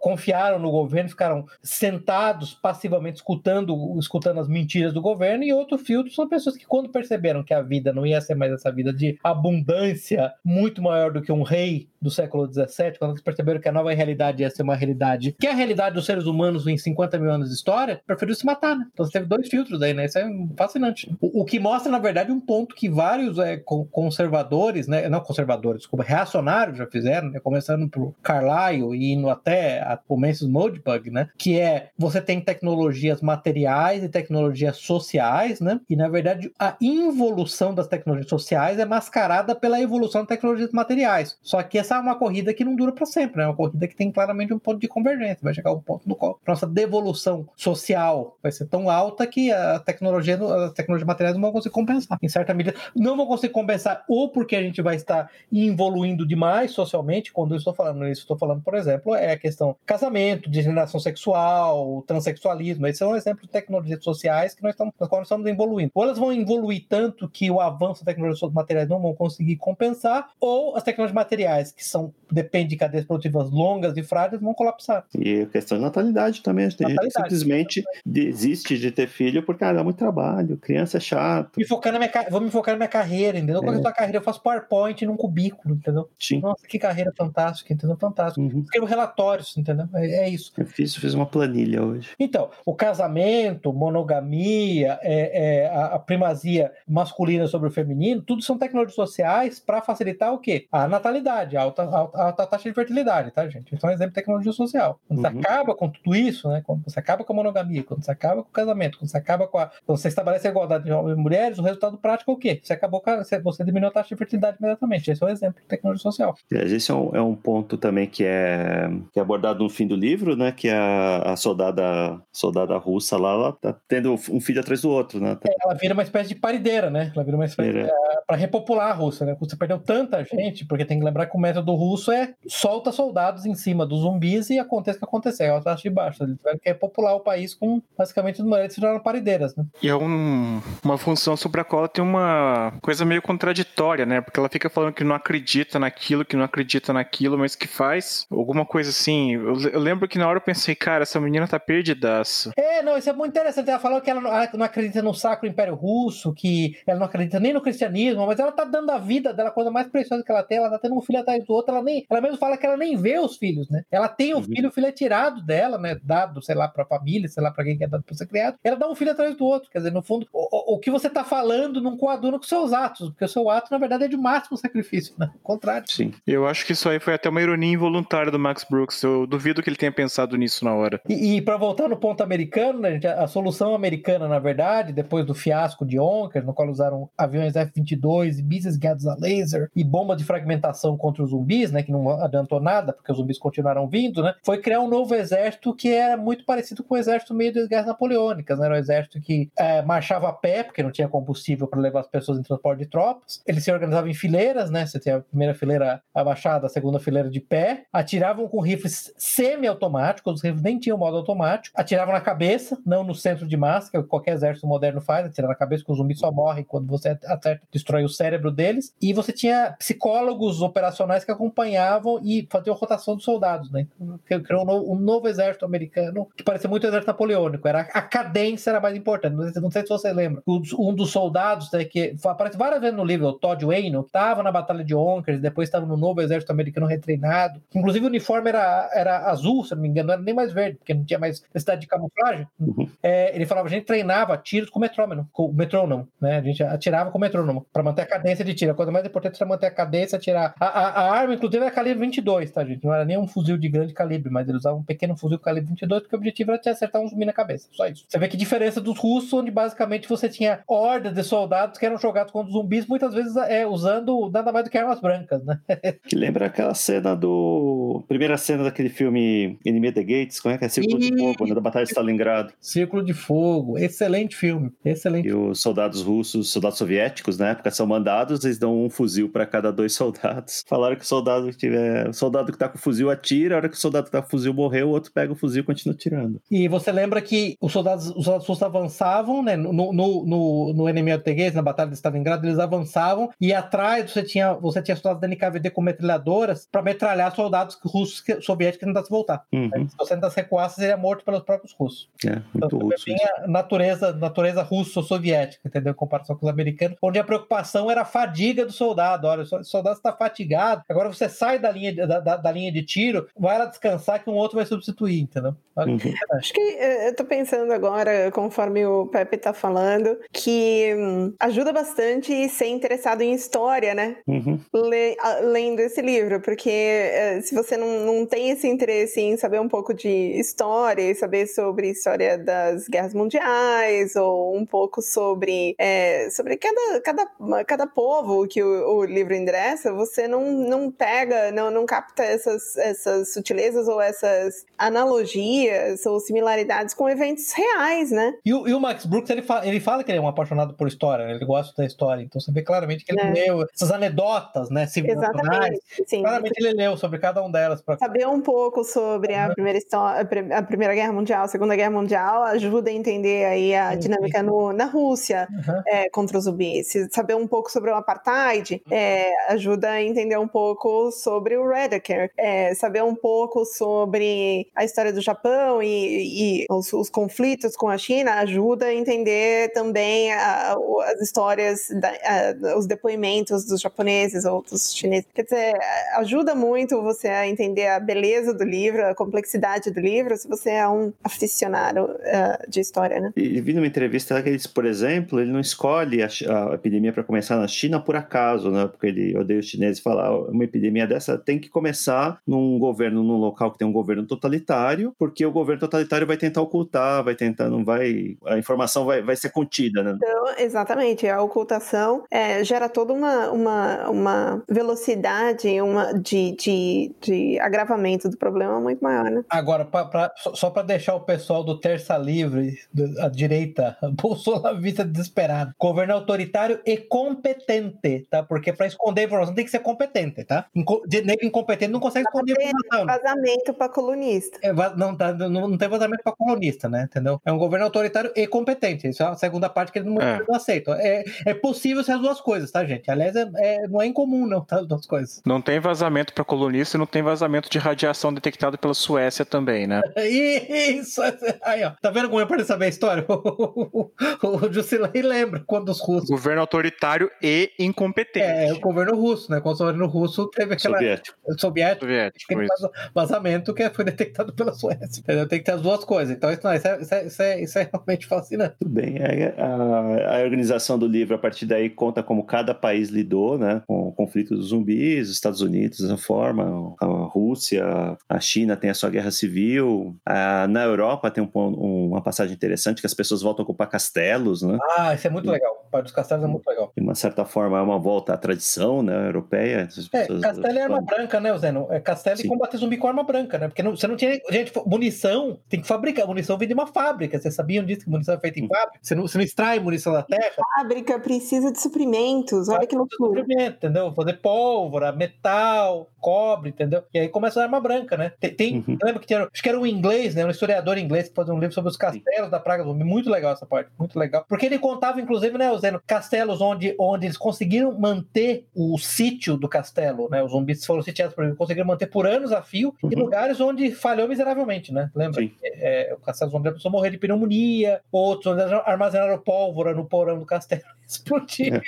confiaram no governo, ficaram sentados passivamente escutando, escutando as mentiras do governo. E outro filtro são pessoas que quando perceberam que a vida não ia ser mais essa vida de abundância muito maior do que um rei do século XVII, quando eles perceberam que a nova realidade ia ser uma realidade que é a realidade dos seres humanos em 50 mil anos de história, preferiu se matar, né? Então você teve dois filtros aí, né? Isso é fascinante. O, o que mostra, na verdade, um ponto que vários é, conservadores, né? Não conservadores, desculpa, reacionários já fizeram, né? Começando por Carlyle e indo até a, o Mendes Moldbug, né? Que é você tem tecnologias materiais e tecnologias sociais, né? E na verdade a involução das tecnologias sociais é mascarada pela evolução das tecnologias materiais. Só que essa começar uma corrida que não dura para sempre, né? Uma corrida que tem claramente um ponto de convergência. Vai chegar um ponto no qual nossa devolução social vai ser tão alta que a tecnologia, as tecnologias materiais não vão conseguir compensar. Em certa medida, não vão conseguir compensar ou porque a gente vai estar evoluindo demais socialmente, quando eu estou falando isso, estou falando, por exemplo, é a questão casamento, degeneração sexual, transexualismo. Esses são exemplos de tecnologias sociais que nós estamos, nós estamos evoluindo. Ou elas vão evoluir tanto que o avanço da tecnologia materiais não vão conseguir compensar, ou as tecnologias materiais, que são dependem de cadeias produtivas longas e frágeis, vão colapsar. E a questão de natalidade também. Tem gente que simplesmente desiste de ter filho porque ah, dá muito trabalho, criança é chato. Me focar na minha, vou me focar na minha carreira, entendeu? Qual é a sua carreira? Eu faço PowerPoint num cubículo, entendeu? Sim. Nossa, que carreira fantástica, entendeu? Fantástico. Uhum. Escrevo relatórios, entendeu? É, é, isso. Eu fiz, fiz uma planilha hoje. Então, o casamento, monogamia, é, é, a, a primazia masculina sobre o feminino, tudo são tecnologias sociais para facilitar o quê? A natalidade, a alta, alta, alta, taxa de fertilidade, tá, gente? Então é um exemplo de tecnologia social. Quando uhum. você acaba com tudo isso, né? Quando você acaba com a monogamia, quando você acaba com o casamento, quando você acaba com a. Quando você estabelece a igualdade de homens e mulheres, o resultado prático é o quê? Você acabou com a, você diminuiu a taxa de fertilidade imediatamente. Esse é um exemplo de tecnologia social. Esse é um, é um ponto também que é, que é abordado no fim do livro, né? Que a, a soldada, soldada russa lá, ela tá tendo um filho atrás do outro, né? É, ela vira uma espécie de parideira, né? Ela vira uma espécie. É, para repopular a Rússia, né? Você perdeu tanta gente, porque tem que lembrar que o método russo é solta soldados em cima dos zumbis e aconteça o que acontecer. É o taxa de baixo. Eles tiveram que repopular o país com basicamente as mulheres se tornaram parideiras, né? E é um, uma função sobre a qual tem uma coisa meio contraditória, né? Porque ela fica falando que não acredita naquilo, que não acredita naquilo, mas que faz alguma coisa assim. Eu, eu lembro que na hora eu pensei, cara, essa menina tá perdidaça. É, não, isso é muito interessante. Ela falou que ela não, ela acredita no Sacro Império Russo, que ela não acredita nem no cristianismo, mas ela tá dando a vida dela, a coisa mais preciosa que ela tem, ela tá tendo um filho atrás do outro, ela nem, ela mesmo fala que ela nem vê os filhos, né? Ela tem um uhum. filho, o filho é tirado dela, né? Dado, sei lá, pra família, sei lá, pra quem quer dado pra ser criado. Ela dá um filho atrás do outro. Quer dizer, no fundo, o, o que você tá falando não coaduna com seus atos, porque o seu ato, na verdade, é de máximo sacrifício, né? O contrário. Sim. Eu acho que isso aí foi até uma ironia involuntária do Max Brooks. Eu duvido que ele tenha pensado nisso na hora. E, e para voltar no ponto americano, né, a, a solução americana, na verdade, depois do fiasco de Onkers, no qual usaram aviões F-22 e mísseis guiados a laser e bomba de fragmentação contra os zumbis, né? Que não adiantou nada, porque os zumbis continuaram vindo, né? Foi criar um novo exército que era muito parecido com o exército meio das guerras napoleônicas, né? Era um exército que é, marchava a pé, porque não tinha combustível para levar as pessoas em transporte de tropas. Eles se organizavam em fileiras, né? Você tinha a primeira fileira abaixada, a segunda fileira de pé. Atiravam com rifles semi-automáticos, os rifles nem tinham modo automático. Atiravam na cabeça, não no centro de massa, que qualquer exército moderno faz, atirar na cabeça, que os zumbis só morrem quando você acerta, destrói o cérebro deles. E você tinha psicólogos operacionais que acompanhavam e faziam rotação dos soldados, né? Criou um novo, um novo exército americano que parecia muito exército napoleônico. Era, a cadência era mais importante. Não sei, não sei se você lembra. Um dos soldados, né, que aparece várias vezes no livro, o Todd Wayne, que estava na Batalha de Onkers, depois estava no novo exército americano retreinado. Inclusive o uniforme era, era azul, se não me engano, não era nem mais verde, porque não tinha mais necessidade de camuflagem. Uhum. É, ele falava, a gente treinava tiros com metrônomo, com metrônomo, né? A gente atirava com metrônomo para manter a cadência de tiro. A coisa mais importante era manter a cadência, atirar. A, a, a arma, inclusive, era calibre 22, tá, gente? Não era nem um fuzil de grande calibre, mas eles usavam um pequeno fuzil calibre 22, porque o objetivo era te acertar um zumbi na cabeça. Só isso. Você vê que diferença dos russos, onde basicamente você tinha hordas de soldados que eram jogados contra zumbis, muitas vezes é, usando nada mais do que armas brancas, né? que lembra aquela cena do. Primeira cena daquele filme Enemy the Gates, como é que é? Círculo e... de Fogo, né? Da Batalha de Stalingrado. Círculo de Fogo. Excelente filme. Excelente. E os soldados russos, soldados soviéticos, na época, são mandados, eles dão um fuzil para cada dois soldados. Falaram que o soldado que tiver. O soldado que tá com o fuzil atira, a hora que o soldado que tá com o fuzil morreu, o outro pega o fuzil e continua tirando. E você lembra que os soldados, os soldados russos avançavam, né? No, no, no, no Enemy of the Gates, na Batalha de Stalingrado, eles avançavam e atrás você tinha, você tinha soldados da NKVD com metralhadoras para metralhar soldados russos soviéticos que tentassem voltar. Uhum. Se você tentasse recuar, você seria morto pelos próprios russos. É, muito então, russo. Tinha natureza, natureza russo-soviética, entendeu? Em comparação com os americanos, onde a preocupação era a fadiga do soldado. Olha, o soldado está fatigado, agora você sai da linha, da, da, da, linha de tiro, vai lá descansar que um outro vai substituir, entendeu? Uhum. Acho que eh, eu tô pensando agora, conforme o Pepe tá falando, que hum, ajuda bastante ser interessado em história, né? Uhum. Le, a, lendo esse livro, porque eh, se você não, não tem esse interesse em saber um pouco de história e saber sobre história das guerras mundiais ou um pouco sobre, é, sobre cada, cada, cada povo que o, o livro endereça, você não, não pega, não, não capta essas, essas sutilezas ou essas analogias ou similaridades com eventos reais, né? E o, e o Max Brooks, ele fala, ele fala que ele é um apaixonado por história, né? ele gosta da história, então você vê claramente que ele É. leu essas anedotas, né, Exatamente. Sim. claramente ele leu sobre cada um delas. Pra... Saber um pouco sobre a primeira, história, a pri- a primeira Guerra Mundial, a Segunda Guerra Mundial, ajuda a entender aí a Sim, dinâmica no, na Rússia Uhum. é, contra os zumbis. Saber um pouco sobre o apartheid é, ajuda a entender um pouco sobre o Redeker. É, saber um pouco sobre a história do Japão e, e os, os conflitos com a China ajuda a entender também a- as histórias, da- a- os depoimentos dos japoneses ou dos chineses. Quer dizer, ajuda muito você a entender a beleza do livro, a complexidade do livro, se você é um aficionado eh, de história, né? E vi numa entrevista que ele disse, por exemplo, ele não escolhe a, a epidemia para começar na China por acaso, né? Porque ele odeia os chineses e fala, "Ah, uma epidemia dessa tem que começar num governo, num local que tem um governo totalitário, porque o governo totalitário vai tentar ocultar, vai tentar, não vai, a informação vai, vai ser contida, né? Então, exatamente, a ocultação eh, gera toda uma, uma, uma velocidade uma de, de, de agravamento do problema muito maior, né? Agora, pra, pra- só, só para deixar o pessoal do Terça Livre, do- a direita, bolsolavista desesperado, governo autoritário e competente, tá? Porque para esconder informação tem que ser competente, tá? Inco nego incompetente não consegue esconder Tem informação. vazamento para colunista. É, não, tá, não, não tem vazamento para colunista, né? Entendeu? É um governo autoritário e competente. Isso é a segunda parte que eles não, É. não aceitam. É, é possível ser as duas coisas, tá, gente? Aliás, é, é- não é incomum, não, tá? As duas coisas. Não tem vazamento para colunista e não tem vazamento de radiação detectado pela Suécia também, né? Isso! Aí, ó. Tá vendo como é para saber a história? o Jusilei lembra quando os russos. Governo autoritário e incompetente. É, o governo russo, né? Quando o governo russo teve aquela. Soviético. Soviético. Soviético, vazamento que foi detectado pela Suécia. Entendeu? Tem que ter as duas coisas. Então, isso, não, isso, é, isso, é, isso, é, isso é realmente fascinante. Tudo bem. É, A, a organização do livro, a partir daí, conta como cada país lidou né, com o conflito dos zumbis, os Estados Unidos dessa forma, a Rússia, a China tem a sua guerra civil, a- na Europa tem um um- uma passagem interessante que as pessoas voltam a ocupar castelos, né? Ah, isso é muito legal. O Pai dos Castelos é muito legal. De uma certa forma, é uma volta à tradição né, europeia. É, Castelo é arma branca, né, Zeno? É Castelo e Sim. combater zumbi com arma branca, né? Porque não- você não tinha. Gente, munição tem que fabricar. Munição vem de uma fábrica. Vocês sabiam disso que munição é feita em fábrica? Você não, você não extrai munição da terra. Fábrica precisa de suprimentos, olha que loucura. Suprimento, entendeu? Fazer pólvora, metal, cobre, entendeu? E aí começa a arma branca, né? Tem, tem- Uhum. eu lembro que tinha, acho que era um inglês, né? Um historiador inglês que fazia um livro sobre os castelos da Praga Zumbi. Muito legal essa parte, muito legal. Porque ele contava, inclusive, né, Zeno, castelos onde, onde eles conseguiram manter o sítio do castelo, né? Os zumbis foram sitiados, por exemplo, conseguiram manter por anos a fio, e Uhum. lugares onde falhou miseravelmente, né? Lembra? Sim. É, o castelo zumbi a pessoa morrer de pneumonia, outros onde armazenaram pólvora no porão do castelo. Explodiu.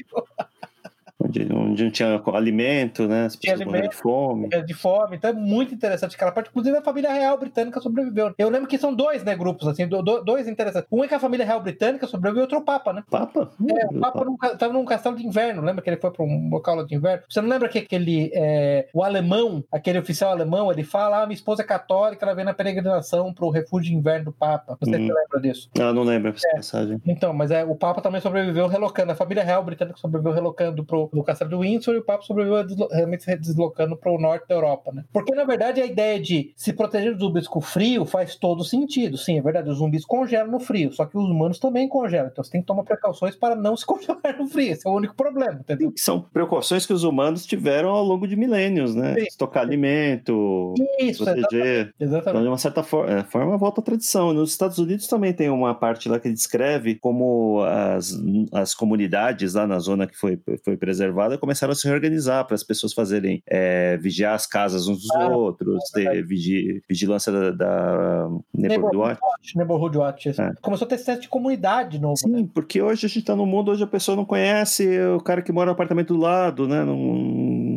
Onde, onde não tinha alimento, né? As pessoas morreram de fome. É, de fome, então é muito interessante aquela parte. Inclusive, a família real britânica sobreviveu. Eu lembro que são dois, né, grupos, assim, do- do- dois interessantes. Um é que a família real britânica sobreviveu e outro o Papa, né? Papa? É, o Papa num, ca- tava num castelo de inverno, lembra que ele foi para um local de inverno? Você não lembra que aquele, é, o alemão, aquele oficial alemão, ele fala, ah, minha esposa é católica, ela vem na peregrinação pro refúgio de inverno do Papa. Você se lembra disso? Ah, não lembro essa passagem. Então, mas é, o Papa também sobreviveu relocando. A família real britânica sobreviveu relocando pro, pro castelo de Windsor e o Papa sobreviveu realmente se deslocando pro norte da Europa, né? Porque, na verdade, a ideia de se proteger dos zumbis com frio faz todo sentido. Sim, é verdade, os zumbis congelam no frio, só que os humanos também congelam. Então você tem que tomar precauções para não se congelar no frio. Esse é o único problema, entendeu? São precauções que os humanos tiveram ao longo de milênios, né? Sim. Estocar alimento, Isso, proteger. exatamente. Então, exatamente. de uma certa for- é, forma, volta à tradição. Nos Estados Unidos também tem uma parte lá que descreve como as, as comunidades lá na zona que foi, foi preservada começaram a se reorganizar para as pessoas fazerem é, vigiar as casas uns dos Ah, outros, ter vigi- vigilância da, da Neighborhood Watch. Neighborhood Watch. É. Começou a ter senso de comunidade novo, né? Sim, porque hoje a gente está num mundo onde a pessoa não conhece o cara que mora no apartamento do lado, né? Não,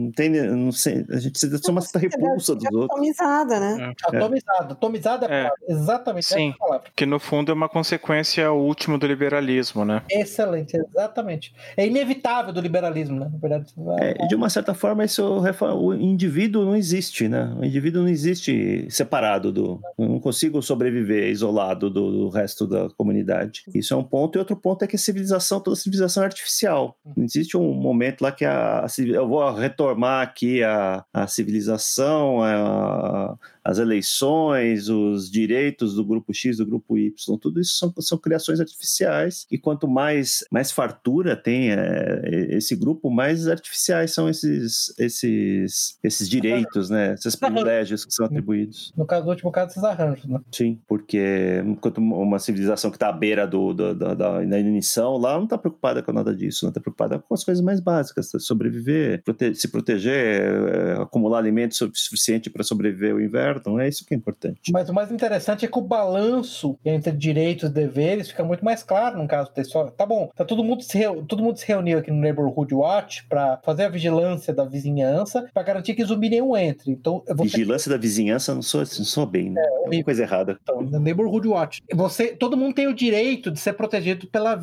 não tem. Não sei, a gente sente uma certa repulsa dos outros. Atomizada, né? Atomizado. Atomizado é a É. palavra. Exatamente Sim. essa palavra. Que no fundo é uma consequência última do liberalismo, né? Excelente, exatamente. É inevitável do liberalismo, né? Na verdade. É, e de uma certa forma, isso, o indivíduo não existe, né? O indivíduo não existe separado do. Eu não consigo sobreviver isolado do, do resto da comunidade. Isso é um ponto. E outro ponto é que a civilização, toda civilização é artificial. Não existe um momento lá que a, a eu vou retomar retomar aqui a, a civilização, a, as eleições, os direitos do grupo X, do grupo Y, tudo isso são, são criações artificiais e quanto mais, mais fartura tem é, esse grupo, mais artificiais são esses, esses, esses direitos, né? Esses privilégios que são atribuídos. No caso do último caso, esses arranjos, né? Sim, porque enquanto uma civilização que está à beira do, do, da, da, da inição lá não está preocupada com nada disso, não está preocupada com as coisas mais básicas, sobreviver, prote se proteger, é, acumular alimentos suficiente para sobreviver o inverno, então é isso que é importante. Mas o mais interessante é que o balanço entre direitos e deveres fica muito mais claro no caso pessoal. Tá bom, tá todo mundo se, todo mundo se reuniu aqui no Neighborhood Watch para fazer a vigilância da vizinhança para garantir que zumbi nenhum entre. Então, vigilância da vizinhança não sou, não sou bem, né? É, uma coisa errada. Então, no Neighborhood Watch. Você, todo mundo tem o direito de ser protegido pela,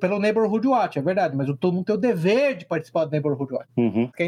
pelo Neighborhood Watch, é verdade, mas todo mundo tem o dever de participar do Neighborhood Watch. Uhum, é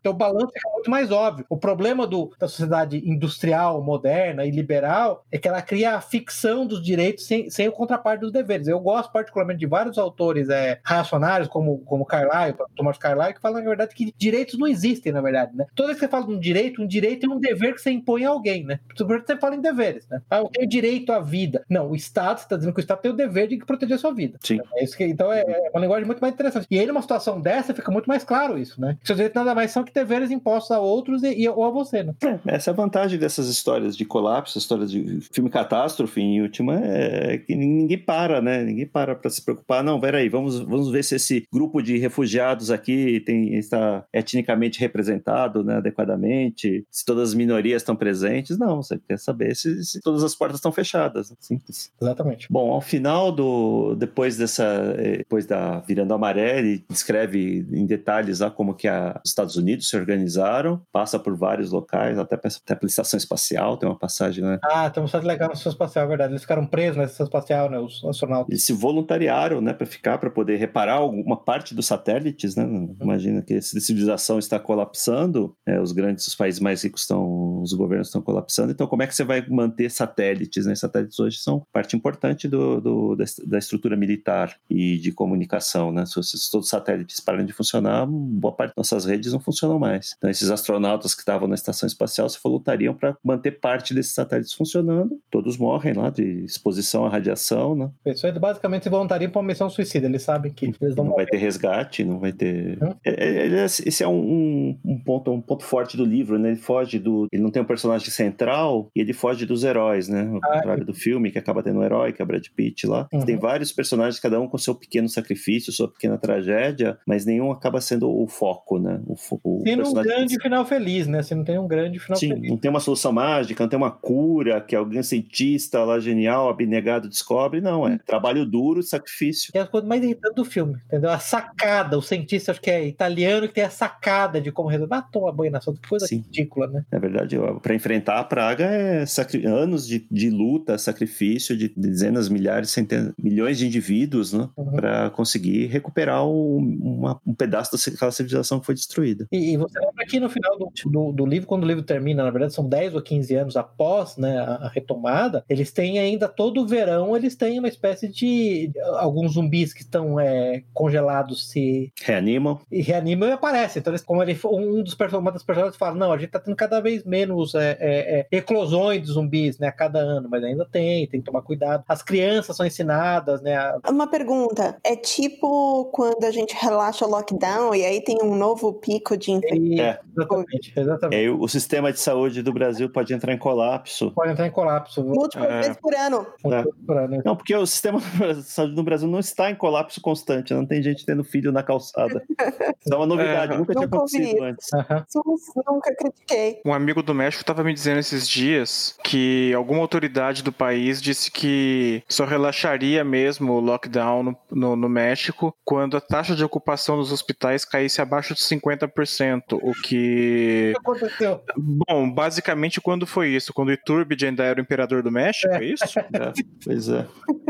então o balanço fica muito mais óbvio. O problema do, da sociedade industrial, moderna e liberal é que ela cria a ficção dos direitos sem, sem o contraparte dos deveres. Eu gosto particularmente de vários autores é, reacionários, como, como Carlyle, Thomas Carlyle, que falam, na verdade, que direitos não existem, na verdade, né? Toda vez que você fala de um direito, um direito é um dever que você impõe a alguém, né? Você fala em deveres, né? Ah, eu tenho direito à vida. Não, o Estado, você está dizendo que o Estado tem o dever de proteger a sua vida. Sim. É isso que, então é, é uma linguagem muito mais interessante. E aí, numa situação dessa, fica muito mais claro isso, né? Seus direitos nada mais são que deveres impostos a outros e, e ou a você, né? É, essa é a vantagem dessas histórias de colapso, histórias de filme catástrofe, em última, é que ninguém para, né? Ninguém para para se preocupar. Não, peraí, vamos, vamos ver se esse grupo de refugiados aqui tem, está etnicamente representado né, adequadamente, se todas as minorias estão presentes. Não, você quer saber se, se todas as portas estão fechadas. Né? Simples. Exatamente. Bom, ao final do. Depois dessa. Eh, depois da Virando a Maré, ele descreve em detalhes lá como que a, os Estados Unidos se organizaram, passa por vários locais, até, até pela estação espacial, tem uma passagem, né? Ah, tem uma passagem legal na estação espacial, é verdade. Eles ficaram presos na estação espacial, né? Os astronautas. Eles se voluntariaram, né, para ficar, para poder reparar alguma parte dos satélites, né? Uhum. Imagina que essa civilização está colapsando, né? os grandes, os países mais ricos estão, os governos estão colapsando, então como é que você vai manter satélites, né? Satélites hoje são parte importante do, do da, da, estrutura militar e de comunicação, né? Se, se todos os satélites pararem de funcionar, boa parte das nossas redes não funcionam mais. Então esses astronautas que estavam na estação espacial se voluntariam para manter parte desses satélites funcionando. Todos morrem lá de exposição à radiação, né? Pessoas basicamente se voluntariam para uma missão suicida. Eles sabem que eles não, não vai ter resgate, não vai ter. Hum? Esse é um, um, ponto, um ponto forte do livro, né? Ele foge do. Ele não tem um personagem central e ele foge dos heróis, né? Ao ah, contrário do filme, que acaba tendo um herói, que é Brad Pitt lá. Uhum. Tem vários personagens, cada um com seu pequeno sacrifício, sua pequena tragédia, mas nenhum acaba sendo o foco, né? O, o Tem um grande final feliz, né? Você não tem um grande final Sim, feliz. não tem uma solução mágica, não tem uma cura que alguém cientista lá genial, abnegado descobre. Não, é trabalho duro, sacrifício. É a coisa mais irritante do filme, entendeu? A sacada, o cientista, acho que é italiano, que tem a sacada de como resolver. Ah, toma banho na que coisa Sim. ridícula, né? É verdade, para enfrentar a praga é anos de, de luta, sacrifício de dezenas, milhares, centenas, milhões de indivíduos, né? Uhum. Para conseguir recuperar um, uma, um pedaço daquela civilização que foi destruída. E, e você lembra que no final do, do, do, livro, quando o livro termina, na verdade são 10 ou 15 anos após né, a, a retomada, eles têm ainda todo o verão, eles têm uma espécie de. Alguns zumbis que estão é, congelados se. Reanimam. E reanimam e aparecem. Então, eles, como ele, um dos uma das personagens fala: não, a gente tá tendo cada vez menos é, é, é, eclosões de zumbis né, a cada ano, mas ainda tem, tem que tomar cuidado. As crianças são ensinadas, né? A... Uma pergunta: é tipo quando a gente relaxa o lockdown e aí tem um novo pico de infecção? É, exatamente. exatamente. É, o sistema de saúde do Brasil pode entrar em colapso. Pode entrar em colapso. Múltiplas vezes por ano. É. Por ano. Não, porque o sistema de saúde no Brasil não está em colapso constante, não tem gente tendo filho na calçada. Isso é uma novidade, é. nunca tinha acontecido antes. Uhum. Nunca critiquei. Um amigo do México estava me dizendo esses dias que alguma autoridade do país disse que só relaxaria mesmo o lockdown no, no, no México quando a taxa de ocupação dos hospitais caísse abaixo de 50%, o que... O que aconteceu? Bom, basicamente quando foi isso? Quando Iturbide ainda era o imperador do México, é, é isso? É, pois é.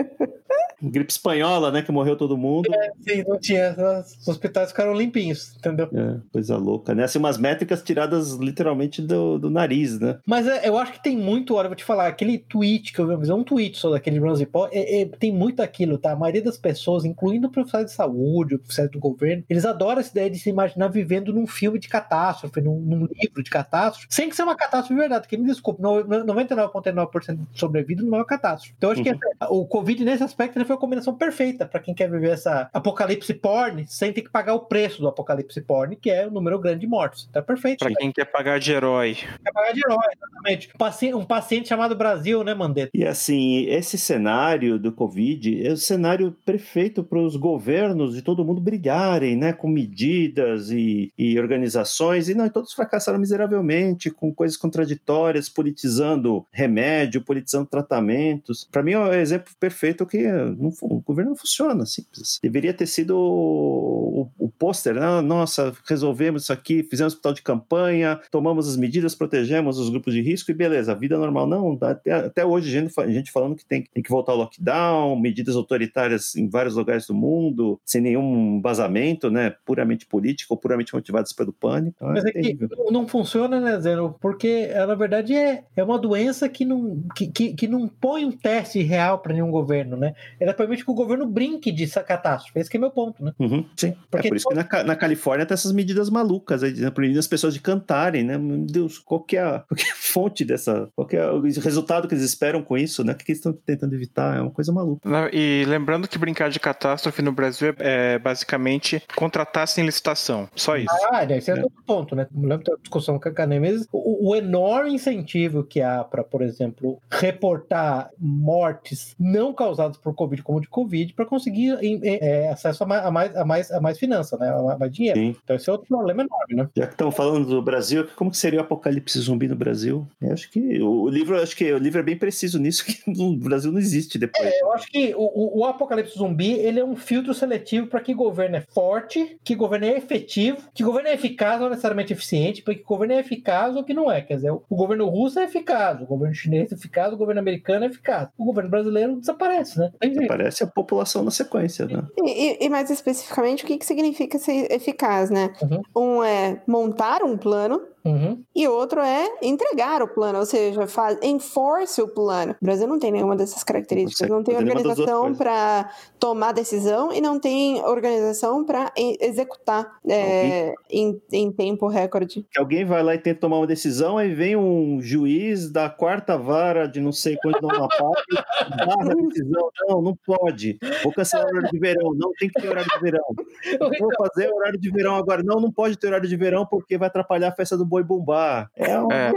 Gripe espanhola, né? Que morreu todo mundo. É, sim, não tinha. Os hospitais ficaram limpinhos, entendeu? É, coisa louca, né? Assim, umas métricas tiradas literalmente do, do nariz, né? Mas é, eu acho que tem muito, olha, eu vou te falar, aquele tweet que eu vi, mas é um tweet só daquele bronze pó, é, é, tem muito daquilo, tá? A maioria das pessoas, incluindo profissionais de saúde, profissionais do governo, eles adoram essa ideia de se imaginar vivendo num filme de catástrofe, num, num livro de catástrofe, sem que seja uma catástrofe de verdade, que me desculpe, 99,9% de sobrevida não é uma catástrofe. Então eu acho uhum. que o Covid, nesse aspecto, foi a combinação perfeita para quem quer viver essa apocalipse porn sem ter que pagar o preço do apocalipse porn, que é o número grande de mortos. Então é perfeito. Para quem quer pagar de herói. Quer pagar de herói, exatamente. Um paciente, um paciente chamado Brasil, né, Mandetta? E assim, esse cenário do Covid é o cenário perfeito para os governos de todo mundo brigarem, né, com medidas e, e organizações, e não, todos fracassaram miseravelmente, com coisas contraditórias, politizando remédio, politizando tratamentos. Para mim é o um exemplo perfeito que não, o governo não funciona, simples. Assim. Deveria ter sido o, o, o pôster, né? nossa, resolvemos isso aqui, fizemos hospital de campanha, tomamos as medidas, protegemos os grupos de risco e beleza, vida normal não, até, até hoje gente, gente falando que tem, tem que voltar ao lockdown, medidas autoritárias em vários lugares do mundo, sem nenhum vazamento, né, puramente político ou puramente motivados pelo pânico. Então, Mas é, é que não funciona, né, Zeno? Porque na verdade é, é uma doença que não, que, que, que não põe um teste real para nenhum governo, né? Ela permite que o governo brinque de catástrofe. Esse é meu ponto, né? Uhum, sim. Porque é por isso que na, na Califórnia tem essas medidas malucas, aí, né, proibindo as pessoas de cantarem, né? Meu Deus, qual que é a, qual que é a fonte dessa. Qual que é o resultado que eles esperam com isso, né? O que eles estão tentando evitar? É uma coisa maluca. E lembrando que brincar de catástrofe no Brasil é, é basicamente contratar sem licitação. Só isso. Ah, esse é, é. outro ponto, né? Lembro da discussão com a Canem, o, o enorme incentivo que há para, por exemplo, reportar mortes não causadas por Covid como de Covid para conseguir é, acesso a mais, a mais, a mais, a mais finança, né? A mais dinheiro. Sim. Então esse é outro problema enorme, né? Já que estão falando do Brasil, como que seria o apocalipse zumbi no Brasil? Eu acho que o livro, acho que o livro é bem preciso nisso, que no Brasil não existe depois. É, eu acho que o, o, apocalipse zumbi ele é um filtro seletivo para que governo é forte, que governo é efetivo, que governo é eficaz, não necessariamente eficiente, porque governo é eficaz ou que não é. Quer dizer, o governo russo é eficaz, o governo chinês é eficaz, o governo americano é eficaz. O governo brasileiro desaparece, né? Desaparece a população na sequência, né? E, e mais especificamente, o que, que significa ser eficaz, né? Uhum. Um é montar um plano, Uhum. E outro é entregar o plano, ou seja, faz, enforce o plano. O Brasil não tem nenhuma dessas características. Não tem organização para tomar decisão e não tem organização para executar é, em, em, tempo recorde. Que alguém vai lá e tenta tomar uma decisão, aí vem um juiz da quarta vara de não sei quanto não barra a decisão. Não, não pode. Vou cancelar o horário de verão. Não tem que ter horário de verão. Vou fazer horário de verão agora. Não, não pode ter horário de verão porque vai atrapalhar a festa do boi bombar. É, um... é.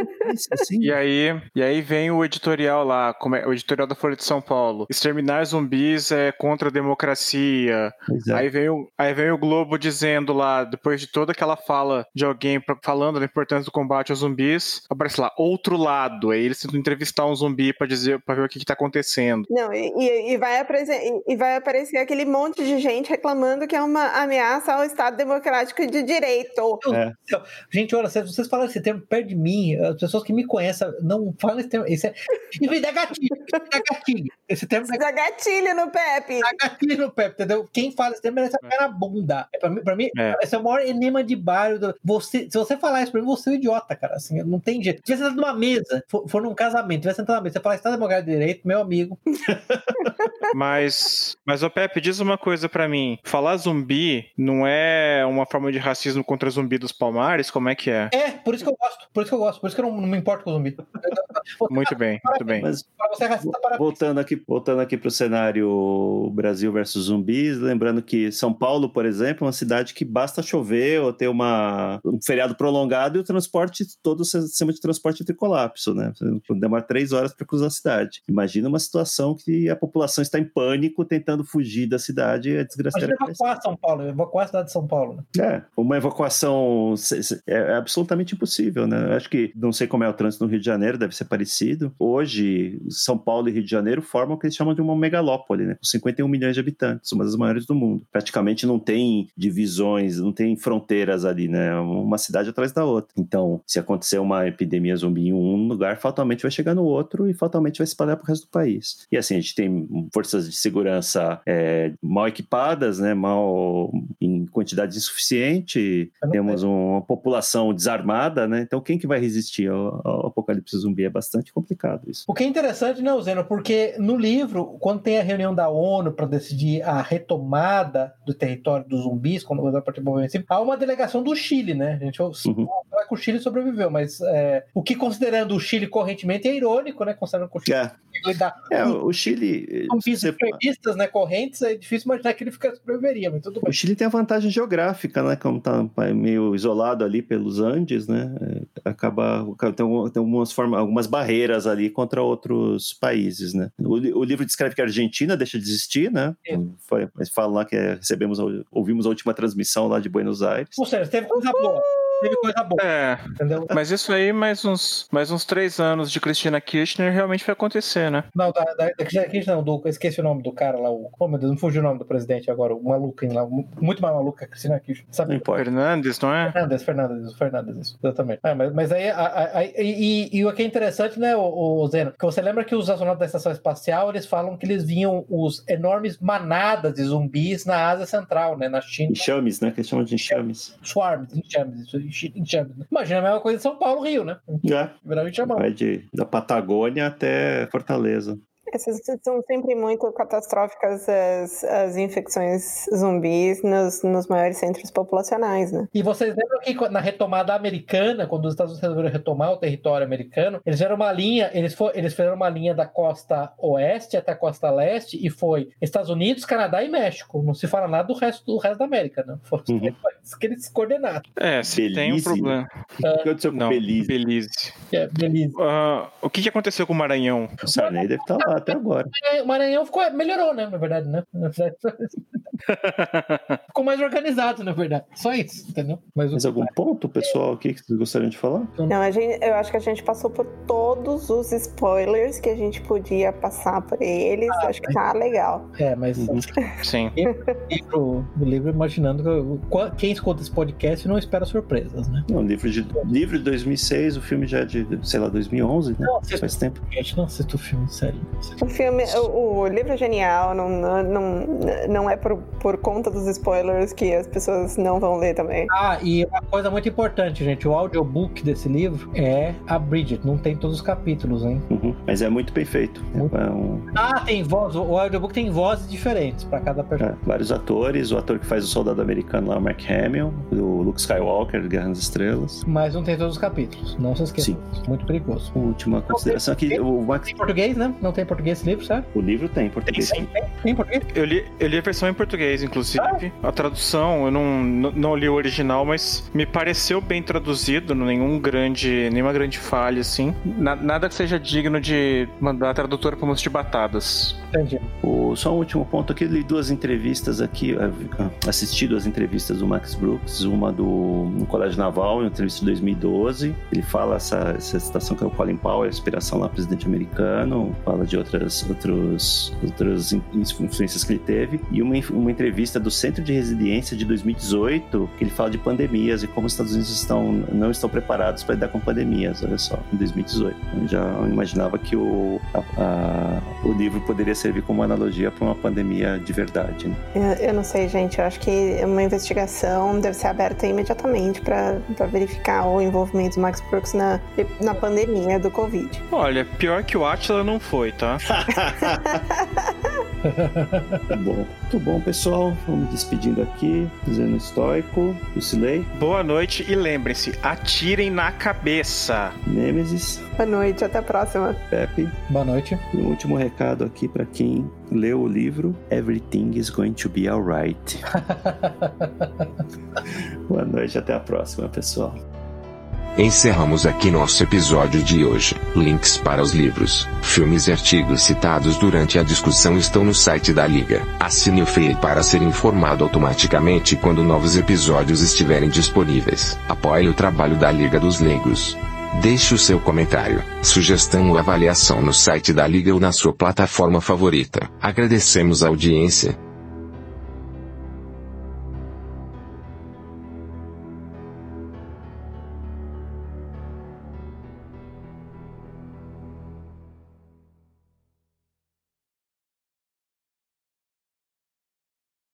assim. E aí, e aí vem o editorial lá, como é, o editorial da Folha de São Paulo. Exterminar zumbis é contra a democracia. É. Aí vem, o, aí vem o Globo dizendo lá, depois de toda aquela fala de alguém pra, falando da importância do combate aos zumbis, aparece lá, outro lado. Aí eles tentam entrevistar um zumbi para dizer, para ver o que, que tá acontecendo. Não, e, e, vai aparecer, e vai aparecer aquele monte de gente reclamando que é uma ameaça ao Estado Democrático de Direito. É. Gente, olha, vocês falam esse termo perto de mim, as pessoas que me conhecem não falam esse termo. Esse é, isso dá gatilho, dá gatilho. Esse termo dá, dá gatilho no Pepe. Dá gatilho no Pepe, entendeu? Quem fala esse termo merece a pé na bunda. É, pra mim, pra mim é. esse é o maior enema de bairro. Do... Você, se você falar isso pra mim, você é um idiota, cara. Assim, não tem jeito. Se tivesse sentado numa mesa, for, for num casamento, tivesse sentado numa mesa, você falar Estado Democrático de Direito, meu amigo. mas, mas, ô Pepe, diz uma coisa pra mim. Falar zumbi não é uma forma de racismo contra zumbi dos palmares? Como é que é? É, por isso que eu gosto. Por isso que eu gosto. Por isso que eu não, não me importo com o zumbi. muito bem, muito bem. Mas, você, voltando aqui, voltando aqui para o cenário Brasil versus zumbis, lembrando que São Paulo, por exemplo, é uma cidade que basta chover ou ter uma, um feriado prolongado e o transporte, todo o sistema de transporte entre colapso, né? Demora três horas para cruzar a cidade. Imagina uma situação que a população está em pânico, tentando fugir da cidade, é desgraçado. evacuar São Paulo, evacuar a cidade de São Paulo. Né? É, uma evacuação é absolutamente impossível, né? Eu acho que, não sei como é o trânsito no Rio de Janeiro, deve ser parecido. Hoje, São Paulo e Rio de Janeiro formam o que eles chamam de uma megalópole, né? Com 51 milhões de habitantes, uma das maiores do mundo. Praticamente não tem divisões, não tem fronteiras ali, né? Uma cidade atrás da outra. Então, se acontecer uma epidemia zumbi em um lugar, fatalmente vai chegar no outro e fatalmente vai se espalhar para o resto do país. E assim, a gente tem forças de segurança é, mal equipadas, né? Mal em quantidade insuficiente. Temos uma população desarmada, né? Então, quem que vai resistir ao, ao apocalipse zumbi? É bastante complicado isso. O que é interessante, né, Zeno? Porque no livro, quando tem a reunião da ONU para decidir a retomada do território dos zumbis, quando vai partir há uma delegação do Chile, né? A gente uhum. vai que o Chile sobreviveu, mas é, o que considerando o Chile correntemente é irônico, né? Considerando que o Chile é. É, o Chile. Zumbis você... né? Correntes, é difícil imaginar que ele fica sobreviveria, mas tudo bem. O Chile tem a vantagem geográfica, né? Como tá meio isolado ali pelos Andes, né? É, acaba. Tem, algumas, formas, algumas barreiras ali contra outros países, né? O, o livro descreve que a Argentina deixa de existir, né? Foi, mas fala lá que recebemos, ouvimos a última transmissão lá de Buenos Aires. Ou seja, teve coisa boa teve coisa boa. É. Entendeu? Mas isso aí, mais uns, mais uns três anos de Cristina Kirchner, realmente vai acontecer, né? Não, da, da, da Cristina Kirchner, não, do, esqueci o nome do cara lá, o. Oh, meu Deus, não fugiu o nome do presidente agora, o maluco lá, muito mais maluco que a Cristina Kirchner. Sabe? Não. Fernandes, não é? Fernandes, Fernandes, Fernandes, isso, exatamente. É, mas, mas aí, a, a, a, e, e, o que é interessante, né, o, o Zeno, que você lembra que os astronautas da estação espacial, eles falam que eles vinham os enormes manadas de zumbis na Ásia Central, né, na China. Enxames, né, que eles chamam de enxames. Swarms, enxames, enxames, né? Imagina a mesma coisa de São Paulo, Rio, né? É. Vai de, da Patagônia até Fortaleza. Essas são sempre muito catastróficas as, as infecções zumbis nos, nos maiores centros populacionais, né? E vocês lembram que na retomada americana, quando os Estados Unidos resolveram retomar o território americano, eles fizeram uma linha, eles, for, eles fizeram uma linha da costa oeste até a costa leste e foi Estados Unidos, Canadá e México. Não se fala nada do resto do resto da América, né? Foram uhum. que eles coordenaram. É, se Belize. tem um problema. Uh, o que aconteceu com não, Belize? Belize. É, Belize. Uh, o que, que aconteceu com o Maranhão? O Sarney deve estar lá até agora. O Maranhão ficou, melhorou, né? Na verdade, né? Na verdade, ficou mais organizado, na verdade. Só isso, entendeu? Mas Mais algum ponto, pessoal, aqui que vocês gostariam de falar? Não, a gente, eu acho que a gente passou por todos os spoilers que a gente podia passar por eles. Ah, acho que tá legal. É, mas. Uhum. Sim. O livro, imaginando que quem escuta esse podcast não espera surpresas, né? Não, livro de, livro de 2006, o filme já é de, sei lá, 2011, né? Não, Faz tempo. A gente não assiste o filme, sério. O filme, o, o, livro é genial, não, não, não é por, por conta dos spoilers que as pessoas não vão ler também. Ah, e uma coisa muito importante, gente, o audiobook desse livro é a Bridget, não tem todos os capítulos, hein? Uhum, mas é muito bem feito. Muito... É um... Ah, tem voz, o audiobook tem vozes diferentes para cada personagem. É, vários atores, o ator que faz o soldado americano lá, o Mark Hamill, o Luke Skywalker, Guerra nas Estrelas. Mas não tem todos os capítulos, não se esqueça. Sim. Muito perigoso. Última consideração aqui, o Max... Tem português, né? Não tem português esse livro, certo? O livro tem em português. Tem, tem, tem português? Eu li, eu li a versão em português, inclusive. Ah. A tradução, eu não, não, não, li o original, mas me pareceu bem traduzido, nenhum grande, nenhuma grande falha, assim. Na, nada que seja digno de mandar a tradutora para de batadas. Entendi. O, só um último ponto aqui, li duas entrevistas aqui, assisti duas entrevistas do Max Brooks, uma do no Colégio Naval, uma entrevista de 2012. Ele fala essa, essa citação que é o Colin Powell, a inspiração lá presidente americano, fala de outras, outros, outras influências que ele teve, e uma, uma entrevista do Centro de Resiliência de 2018, que ele fala de pandemias e como os Estados Unidos estão, não estão preparados para lidar com pandemias, olha só, em 2018. Eu já imaginava que o, a, a, o livro poderia servir como analogia para uma pandemia de verdade. Né? Eu, eu, não sei, gente, eu acho que uma investigação deve ser aberta imediatamente para verificar o envolvimento do Max Brooks na, na pandemia do Covid. Olha, pior que o Atila não foi, tá? Muito bom. Muito bom, pessoal. Vamos despedindo aqui, dizendo estoico, Lucilei. Boa noite e lembrem-se, atirem na cabeça. Nêmesis. Boa noite, até a próxima. Pepe. Boa noite. E um último recado aqui para quem leu o livro Everything is going to be alright. Boa noite, até a próxima, pessoal. Encerramos aqui nosso episódio de hoje. Links para os livros, filmes e artigos citados durante a discussão estão no site da Liga. Assine o feed para ser informado automaticamente quando novos episódios estiverem disponíveis. Apoie o trabalho da Liga dos Leigos. Deixe o seu comentário, sugestão ou avaliação no site da Liga ou na sua plataforma favorita. Agradecemos a audiência